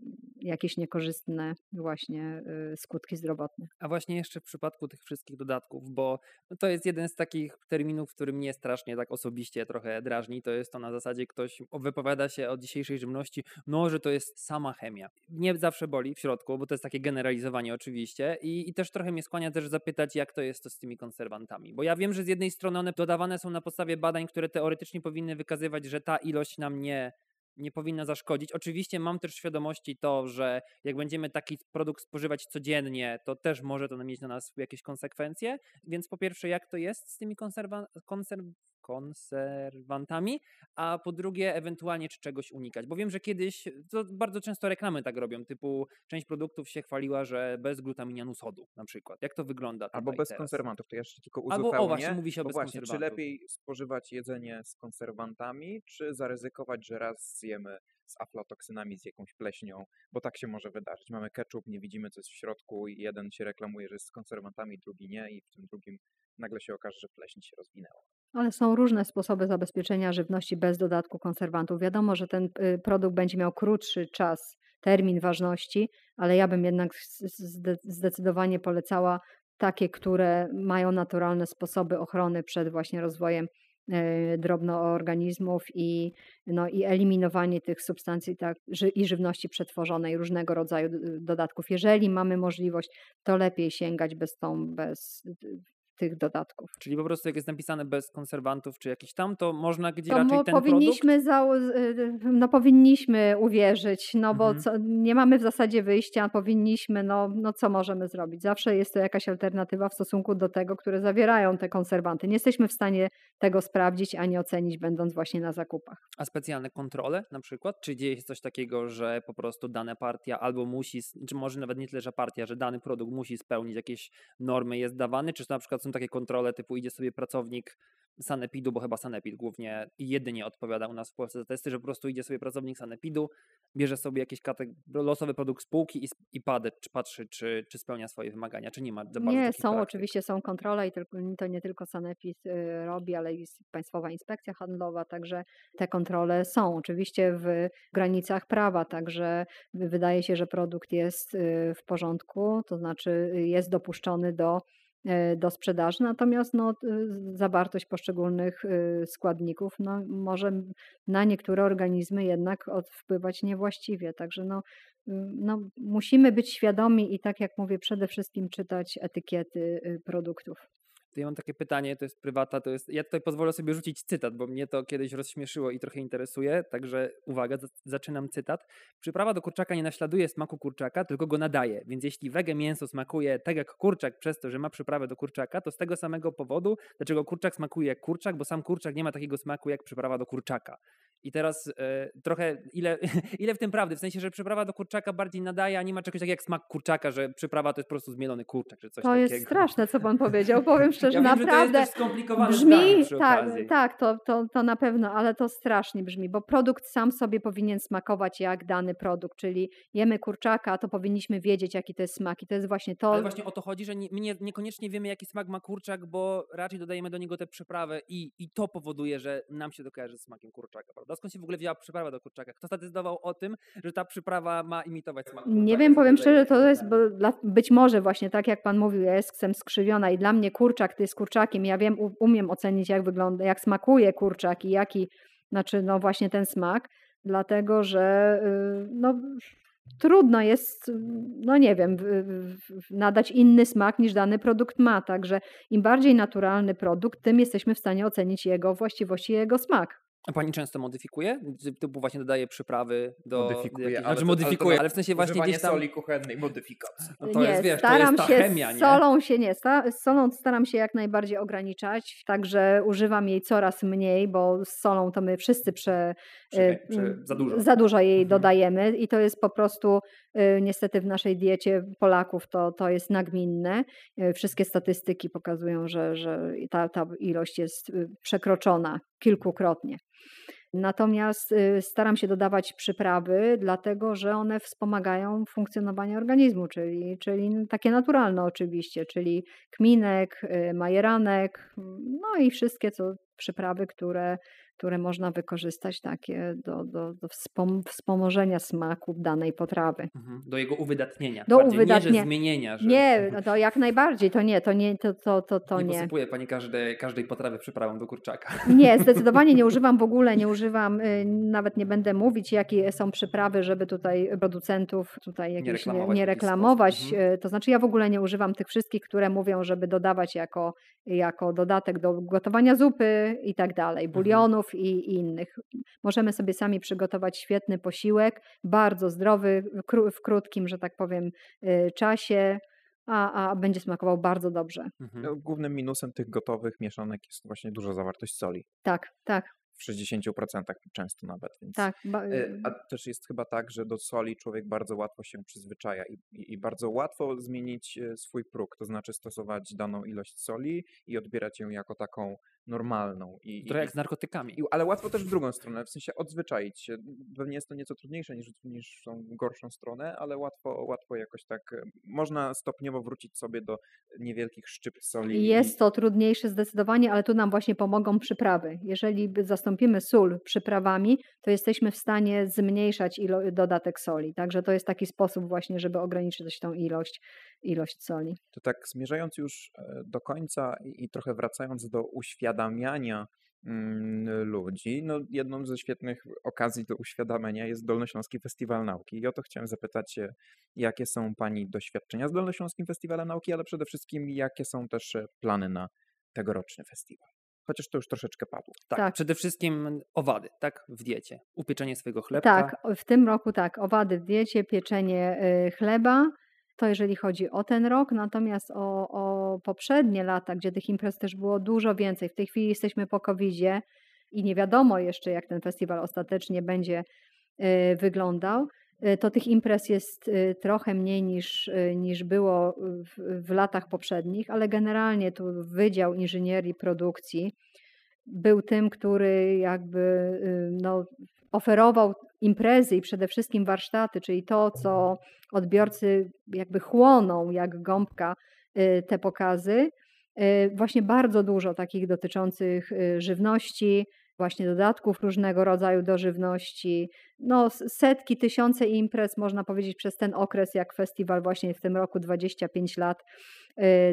jakieś niekorzystne właśnie y, skutki zdrowotne. A właśnie jeszcze w przypadku tych wszystkich dodatków, bo to jest jeden z takich terminów, który mnie strasznie tak osobiście trochę drażni. To jest to na zasadzie ktoś wypowiada się o dzisiejszej żywności, no, że to jest sama chemia. Nie zawsze boli w środku, bo to jest takie generalizowanie oczywiście i, i też trochę mnie skłania też zapytać, jak to jest to z tymi konserwantami. Bo ja wiem, że z jednej strony one dodawane są na podstawie badań, które teoretycznie powinny wykazywać, że ta ilość nam nie nie powinna zaszkodzić. Oczywiście mam też świadomości to, że jak będziemy taki produkt spożywać codziennie, to też może to mieć na nas jakieś konsekwencje. Więc po pierwsze, jak to jest z tymi konserwa- konserw konserwantami, a po drugie, ewentualnie czy czegoś unikać. Bo wiem, że kiedyś, to bardzo często reklamy tak robią, typu część produktów się chwaliła, że bez glutaminianu sodu na przykład. Jak to wygląda Albo bez teraz? konserwantów, to ja jeszcze tylko Albo, o, uzupełnię. właśnie, mówi się o bez właśnie, czy lepiej spożywać jedzenie z konserwantami, czy zaryzykować, że raz zjemy z aflatoksynami, z jakąś pleśnią, bo tak się może wydarzyć. Mamy ketchup, nie widzimy co jest w środku i jeden się reklamuje, że jest z konserwantami, drugi nie i w tym drugim nagle się okaże, że pleśń się rozwinęła. Ale są różne sposoby zabezpieczenia żywności bez dodatku konserwantów. Wiadomo, że ten y, produkt będzie miał krótszy czas, termin ważności, ale ja bym jednak zdecydowanie polecała takie, które mają naturalne sposoby ochrony przed właśnie rozwojem e, drobnoorganizmów i, no, i eliminowanie tych substancji tak, ży, i żywności przetworzonej, różnego rodzaju d- dodatków. Jeżeli mamy możliwość, to lepiej sięgać bez, tą, bez y, tych dodatków. Czyli po prostu jak jest napisane bez konserwantów czy jakiś tam, to można gdzie To raczej ten produkt... powinniśmy, zał- y, no powinniśmy uwierzyć, no bo Mhm. co, nie mamy w zasadzie wyjścia, powinniśmy, no, no co możemy zrobić? Zawsze jest to jakaś alternatywa w stosunku do tego, które zawierają te konserwanty. Nie jesteśmy w stanie tego sprawdzić ani ocenić, będąc właśnie na zakupach. A specjalne kontrole na przykład? Czy dzieje się coś takiego, że po prostu dana partia albo musi, czy może nawet nie tyle, że partia, że dany produkt musi spełnić jakieś normy, jest dawany? Czy to na przykład są takie kontrole typu idzie sobie pracownik Sanepidu, bo chyba Sanepid głównie i jedynie odpowiada u nas w Polsce za testy, że po prostu idzie sobie pracownik Sanepidu, bierze sobie jakiś losowy produkt spółki i, i padę, czy patrzy, czy, czy spełnia swoje wymagania, czy nie ma za bardzo Nie, są praktyk. oczywiście są kontrole i tylko, to nie tylko Sanepid y, robi, ale i Państwowa Inspekcja Handlowa, także te kontrole są oczywiście w granicach prawa, także wy- wydaje się, że produkt jest y, w porządku, to znaczy y, jest dopuszczony do do sprzedaży, natomiast no, zawartość poszczególnych składników no, może na niektóre organizmy jednak wpływać niewłaściwie. Także no, no, musimy być świadomi i tak jak mówię, przede wszystkim czytać etykiety produktów. To ja mam takie pytanie, to jest prywata, to jest. Ja tutaj pozwolę sobie rzucić cytat, bo mnie to kiedyś rozśmieszyło i trochę interesuje. Także uwaga, zaczynam cytat. Przyprawa do kurczaka nie naśladuje smaku kurczaka, tylko go nadaje. Więc jeśli wege mięso smakuje tak jak kurczak przez to, że ma przyprawę do kurczaka, to z tego samego powodu, dlaczego kurczak smakuje jak kurczak, bo sam kurczak nie ma takiego smaku jak przyprawa do kurczaka. I teraz e, trochę ile, ile w tym prawdy, w sensie, że przyprawa do kurczaka bardziej nadaje, a nie ma czegoś takiego jak smak kurczaka, że przyprawa to jest po prostu zmielony kurczak, czy coś to takiego. To jest straszne, co pan powiedział, powiem szczerze, ja wiem, naprawdę. Że to jest skomplikowane brzmi, tak, tak to, to, to na pewno, ale to strasznie brzmi, bo produkt sam sobie powinien smakować jak dany produkt, czyli jemy kurczaka, to powinniśmy wiedzieć, jaki to jest smak i to jest właśnie to. Ale właśnie o to chodzi, że nie, my nie, niekoniecznie wiemy, jaki smak ma kurczak, bo raczej dodajemy do niego tę przyprawę i, i to powoduje, że nam się to kojarzy z smakiem kurczaka, prawda? Skąd się w ogóle wzięła przyprawa do kurczaka? Kto zdecydował o tym, że ta przyprawa ma imitować smak kurczaka? Nie wiem, powiem szczerze, to jest bo dla, być może właśnie tak jak pan mówił, ja jestem skrzywiona i dla mnie kurczak to jest kurczakiem. Ja wiem, umiem ocenić jak wygląda, jak smakuje kurczak i jaki, znaczy no właśnie ten smak, dlatego że y, no trudno jest, no nie wiem, nadać inny smak niż dany produkt ma. Także im bardziej naturalny produkt, tym jesteśmy w stanie ocenić jego właściwości i jego smak. A pani często modyfikuje? Typu właśnie dodaje przyprawy do... Modyfikuje, jakich, ale znaczy modyfikuje, ale, ale, w sensie właśnie gdzieś tam... soli kuchennej, modyfikacji. No to nie, jest, wiesz, staram to jest ta się chemia, z nie? solą się nie, sta, z solą staram się jak najbardziej ograniczać, także używam jej coraz mniej, bo z solą to my wszyscy prze, Przy, przy, za dużo. za dużo jej mhm. dodajemy i to jest po prostu y, niestety w naszej diecie Polaków to, to jest nagminne. Y, wszystkie statystyki pokazują, że, że ta, ta ilość jest y, przekroczona kilkukrotnie. Natomiast y, staram się dodawać przyprawy, dlatego że one wspomagają funkcjonowanie organizmu, czyli, czyli takie naturalne oczywiście, czyli kminek, y, majeranek, no i wszystkie co, przyprawy, które które można wykorzystać takie do, do, do wspom wspomożenia smaku danej potrawy. Mhm. Do jego uwydatnienia. Do uwydatnienia. Nie, że zmienienia. Że... Nie, no to jak najbardziej, to nie, to nie, to, to, to, to nie. Nie posypuje pani każdej, każdej potrawy przyprawą do kurczaka. Nie, zdecydowanie nie używam w ogóle, nie używam, y, nawet nie będę mówić, jakie są przyprawy, żeby tutaj producentów tutaj jakieś nie reklamować. Nie, reklamować. Mhm. Y, to znaczy ja w ogóle nie używam tych wszystkich, które mówią, żeby dodawać jako, jako dodatek do gotowania zupy i tak dalej, mhm. I, i innych. Możemy sobie sami przygotować świetny posiłek, bardzo zdrowy, w krótkim, że tak powiem, y, czasie. A, a będzie smakował bardzo dobrze. Mhm. No, głównym minusem tych gotowych mieszanek jest właśnie duża zawartość soli. Tak, tak w 60% często nawet. Więc, tak. Y, a też jest chyba tak, że do soli człowiek bardzo łatwo się przyzwyczaja i, i, i, bardzo łatwo zmienić swój próg, to znaczy stosować daną ilość soli i odbierać ją jako taką normalną. I, Trochę jak z narkotykami. I, ale łatwo też w drugą stronę, w sensie odzwyczaić się. Pewnie jest to nieco trudniejsze niż, niż tą gorszą stronę, ale łatwo, łatwo jakoś tak, e, można stopniowo wrócić sobie do niewielkich szczyp soli. Jest to trudniejsze zdecydowanie, ale tu nam właśnie pomogą przyprawy. Jeżeli zastąpimy sól przyprawami, to jesteśmy w stanie zmniejszać ilo- dodatek soli. Także to jest taki sposób właśnie, żeby ograniczyć tą ilość, ilość soli. To tak zmierzając już e, do końca i, i trochę wracając do uświadamiania mm, ludzi. No, jedną ze świetnych okazji do uświadamiania jest Dolnośląski Festiwal Nauki. I o to chciałem zapytać się, jakie są Pani doświadczenia z Dolnośląskim Festiwalem Nauki, ale przede wszystkim jakie są też e, plany na tegoroczny festiwal? Chociaż to już troszeczkę padło. Tak, tak, przede wszystkim owady, tak, w diecie. Upieczenie swojego chleba. Tak, w tym roku tak, owady w diecie, pieczenie y, chleba. To jeżeli chodzi o ten rok, natomiast o, o poprzednie lata, gdzie tych imprez też było dużo więcej. W tej chwili jesteśmy po covid i nie wiadomo jeszcze, jak ten festiwal ostatecznie będzie y, wyglądał. Y, to tych imprez jest trochę mniej niż, niż było w, w, latach poprzednich, ale generalnie tu Wydział Inżynierii Produkcji był tym, który jakby no, oferował imprezy i przede wszystkim warsztaty, czyli to, co odbiorcy jakby chłoną jak gąbka te pokazy. Właśnie bardzo dużo takich dotyczących żywności, właśnie dodatków różnego rodzaju do żywności. No, setki, tysiące imprez, można powiedzieć, przez ten okres, jak festiwal właśnie w tym roku 25 lat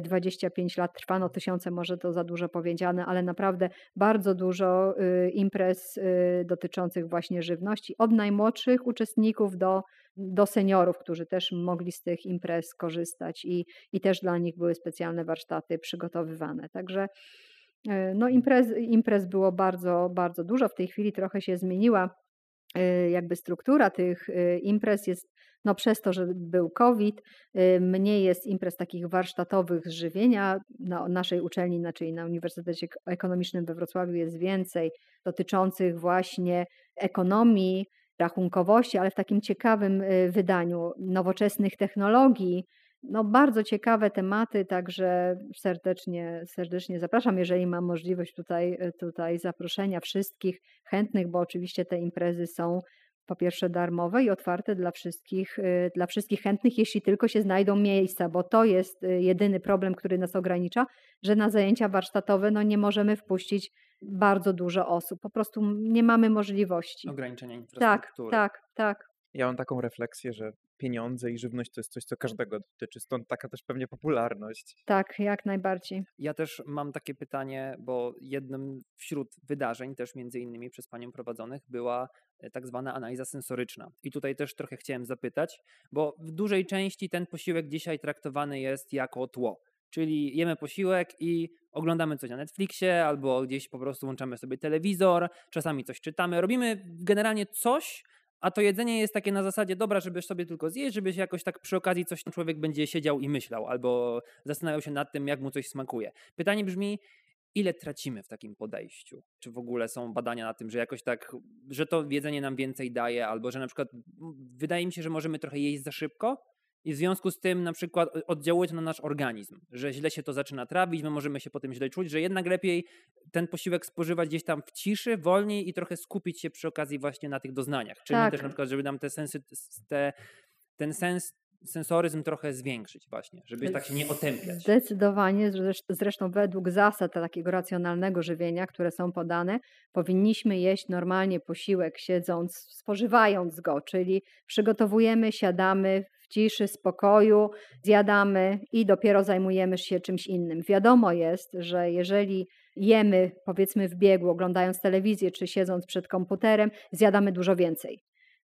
25 lat trwa, no tysiące może to za dużo powiedziane, ale naprawdę bardzo dużo y, imprez y, dotyczących właśnie żywności, od najmłodszych uczestników do, do seniorów, którzy też mogli z tych imprez korzystać i, i też dla nich były specjalne warsztaty przygotowywane. Także y, no imprez, imprez było bardzo, bardzo dużo. W tej chwili trochę się zmieniła jakby struktura tych imprez jest no przez to, że był COVID, mniej jest imprez takich warsztatowych z żywienia. Na naszej uczelni, czyli na Uniwersytecie Ekonomicznym we Wrocławiu jest więcej dotyczących właśnie ekonomii, rachunkowości, ale w takim ciekawym wydaniu nowoczesnych technologii. No, bardzo ciekawe tematy, także serdecznie, serdecznie zapraszam, jeżeli mam możliwość tutaj, y, tutaj zaproszenia wszystkich chętnych, bo oczywiście te imprezy są po pierwsze darmowe i otwarte dla wszystkich, y, dla wszystkich chętnych, jeśli tylko się znajdą miejsca, bo to jest y, jedyny problem, który nas ogranicza, że na zajęcia warsztatowe no, nie możemy wpuścić bardzo dużo osób. Po prostu nie mamy możliwości. Ograniczenia Tak, infrastruktury. tak, tak. Ja mam taką refleksję, że pieniądze i żywność to jest coś, co każdego dotyczy, stąd taka też pewnie popularność. Tak, jak najbardziej. Ja też mam takie pytanie, bo jednym wśród wydarzeń, też między innymi przez Panią prowadzonych, była e, tak zwana analiza sensoryczna. I tutaj też trochę chciałem zapytać, bo w dużej części ten posiłek dzisiaj traktowany jest jako tło. Czyli jemy posiłek i oglądamy coś na Netflixie albo gdzieś po prostu włączamy sobie telewizor, czasami coś czytamy. Robimy generalnie coś, a to jedzenie jest takie na zasadzie, dobra, żebyś sobie tylko zjeść, żebyś jakoś tak przy okazji coś człowiek będzie siedział i myślał, albo zastanawiał się nad tym, jak mu coś smakuje. Pytanie brzmi, ile tracimy w takim podejściu? Czy w ogóle są badania na tym, że jakoś tak, że to jedzenie nam więcej daje, albo że na przykład wydaje mi się, że możemy trochę jeść za szybko, i w związku z tym na przykład oddziałuje to na nasz organizm, że źle się to zaczyna trawić, my możemy się potem źle czuć, że jednak lepiej ten posiłek spożywać gdzieś tam w ciszy, wolniej i trochę skupić się przy okazji właśnie na tych doznaniach. Czyli tak. też na przykład, żeby nam te sensy, te, ten sens sensoryzm trochę zwiększyć właśnie, żeby tak się nie otępiać. Zdecydowanie, zresztą według zasad takiego racjonalnego żywienia, które są podane, powinniśmy jeść normalnie posiłek siedząc, spożywając go, czyli przygotowujemy, siadamy ciszy, spokoju, zjadamy i dopiero zajmujemy się czymś innym. Wiadomo jest, że jeżeli jemy powiedzmy w biegu, oglądając telewizję czy siedząc przed komputerem, zjadamy dużo więcej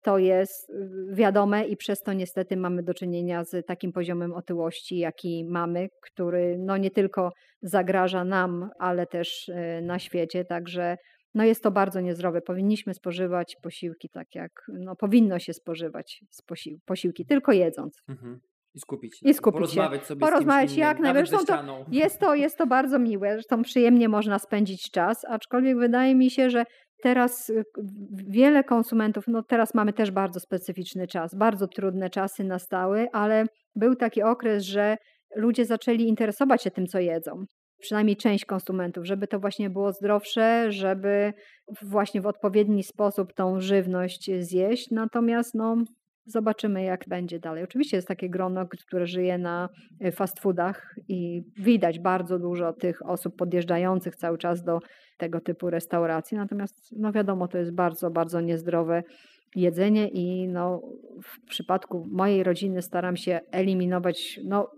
to jest y, wiadome i przez to niestety mamy do czynienia z takim poziomem otyłości, jaki mamy, który no nie tylko zagraża nam, ale też y, na świecie. Także no jest to bardzo niezdrowe. Powinniśmy spożywać posiłki tak, jak no, powinno się spożywać posił posiłki, tylko jedząc. Mhm. I skupić się. I skupić Porozmawiać się. sobie Porozmawiać z jak najbardziej. To jest, to, jest to bardzo miłe. Zresztą przyjemnie można spędzić czas, aczkolwiek wydaje mi się, że teraz y, wiele konsumentów, no teraz mamy też bardzo specyficzny czas, bardzo trudne czasy nastały, ale był taki okres, że ludzie zaczęli interesować się tym, co jedzą. Przynajmniej część konsumentów, żeby to właśnie było zdrowsze, żeby właśnie w odpowiedni sposób tą żywność zjeść. Natomiast no, Zobaczymy, jak będzie dalej. Oczywiście jest takie grono, które żyje na y, fast foodach i widać bardzo dużo tych osób podjeżdżających cały czas do tego typu restauracji. Natomiast, no wiadomo, to jest bardzo, bardzo niezdrowe jedzenie i no, w przypadku mojej rodziny staram się eliminować no,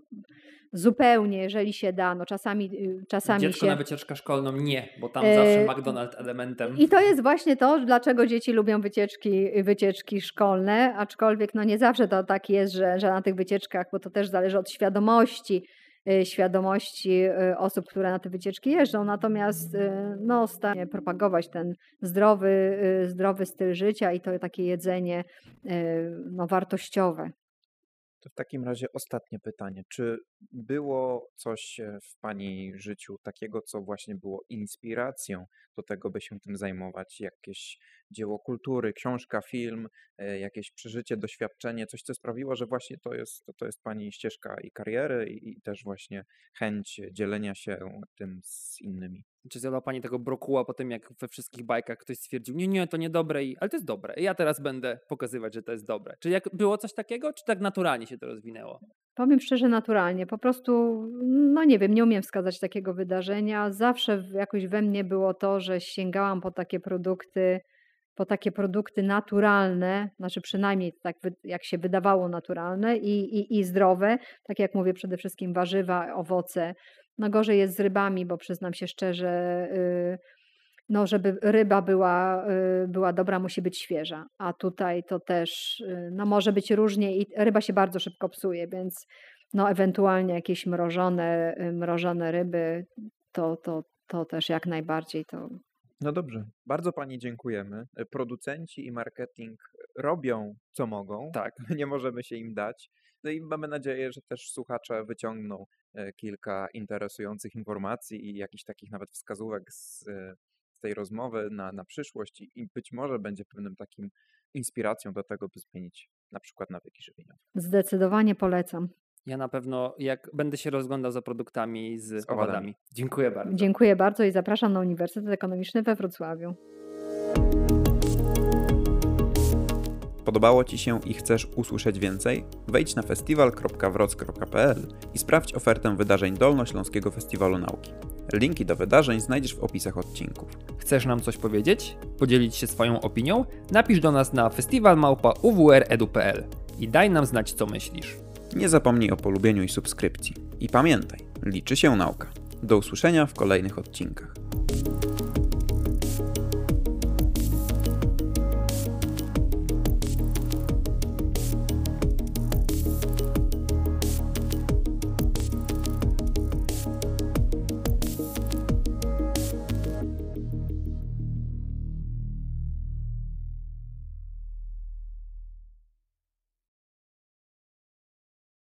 zupełnie, jeżeli się da. No czasami, y, czasami Dziecko się... na wycieczkę szkolną nie, bo tam zawsze e, McDonald's elementem. I to jest właśnie to, dlaczego dzieci lubią wycieczki, wycieczki szkolne, aczkolwiek no nie zawsze to tak jest, że, że na tych wycieczkach, bo to też zależy od świadomości, y, świadomości y, osób, które na te wycieczki jeżdżą. Natomiast no, stanie propagować ten zdrowy, zdrowy styl życia i to takie jedzenie no, wartościowe. To w takim razie ostatnie pytanie. Czy było coś e, w Pani życiu takiego, co właśnie było inspiracją do tego, by się tym zajmować? Jakieś dzieło kultury, książka, film, e, jakieś przeżycie, doświadczenie, coś, co sprawiło, że właśnie to jest, to, to jest Pani ścieżka i kariery i, i też właśnie chęć dzielenia się tym z innymi? Czy zjadła Pani tego brokuła po tym, jak we wszystkich bajkach ktoś stwierdził, nie, nie, to niedobre, i, ale to jest dobre. Ja teraz będę pokazywać, że to jest dobre. Czy jak było coś takiego, czy tak naturalnie się to rozwinęło? Powiem szczerze, naturalnie. Po prostu, no nie wiem, nie umiem wskazać takiego wydarzenia. Zawsze jakoś we mnie było to, że sięgałam po takie produkty, po takie produkty naturalne, znaczy przynajmniej tak jak się wydawało naturalne i, i, i zdrowe. Tak jak mówię, przede wszystkim warzywa, owoce. No gorzej jest z rybami, bo przyznam się szczerze, yy, no żeby ryba była, yy, była dobra, musi być świeża. A tutaj to też, yy, no może być różnie i ryba się bardzo szybko psuje, więc no ewentualnie jakieś mrożone, mrożone ryby, to, to, to też jak najbardziej to no dobrze, bardzo Pani dziękujemy. Producenci i marketing robią co mogą. Tak. Nie możemy się im dać. I mamy nadzieję, że też słuchacze wyciągną e, kilka interesujących informacji i jakichś takich nawet wskazówek z, e, z tej rozmowy na, na przyszłość i być może będzie pewnym takim inspiracją do tego, by zmienić na przykład nawyki żywieniowe. Zdecydowanie polecam. Ja na pewno, jak będę się rozglądał za produktami z, z owadami. owadami. Dziękuję bardzo. Dziękuję bardzo i zapraszam na Uniwersytet Ekonomiczny we Wrocławiu. Podobało Ci się i chcesz usłyszeć więcej? Wejdź na festiwal.wroc.pl i sprawdź ofertę wydarzeń Dolnośląskiego Festiwalu Nauki. Linki do wydarzeń znajdziesz w opisach odcinków. Chcesz nam coś powiedzieć? Podzielić się swoją opinią? Napisz do nas na festiwalmałpa.uwredu.pl i daj nam znać, co myślisz. Nie zapomnij o polubieniu i subskrypcji. I pamiętaj, liczy się nauka. Do usłyszenia w kolejnych odcinkach.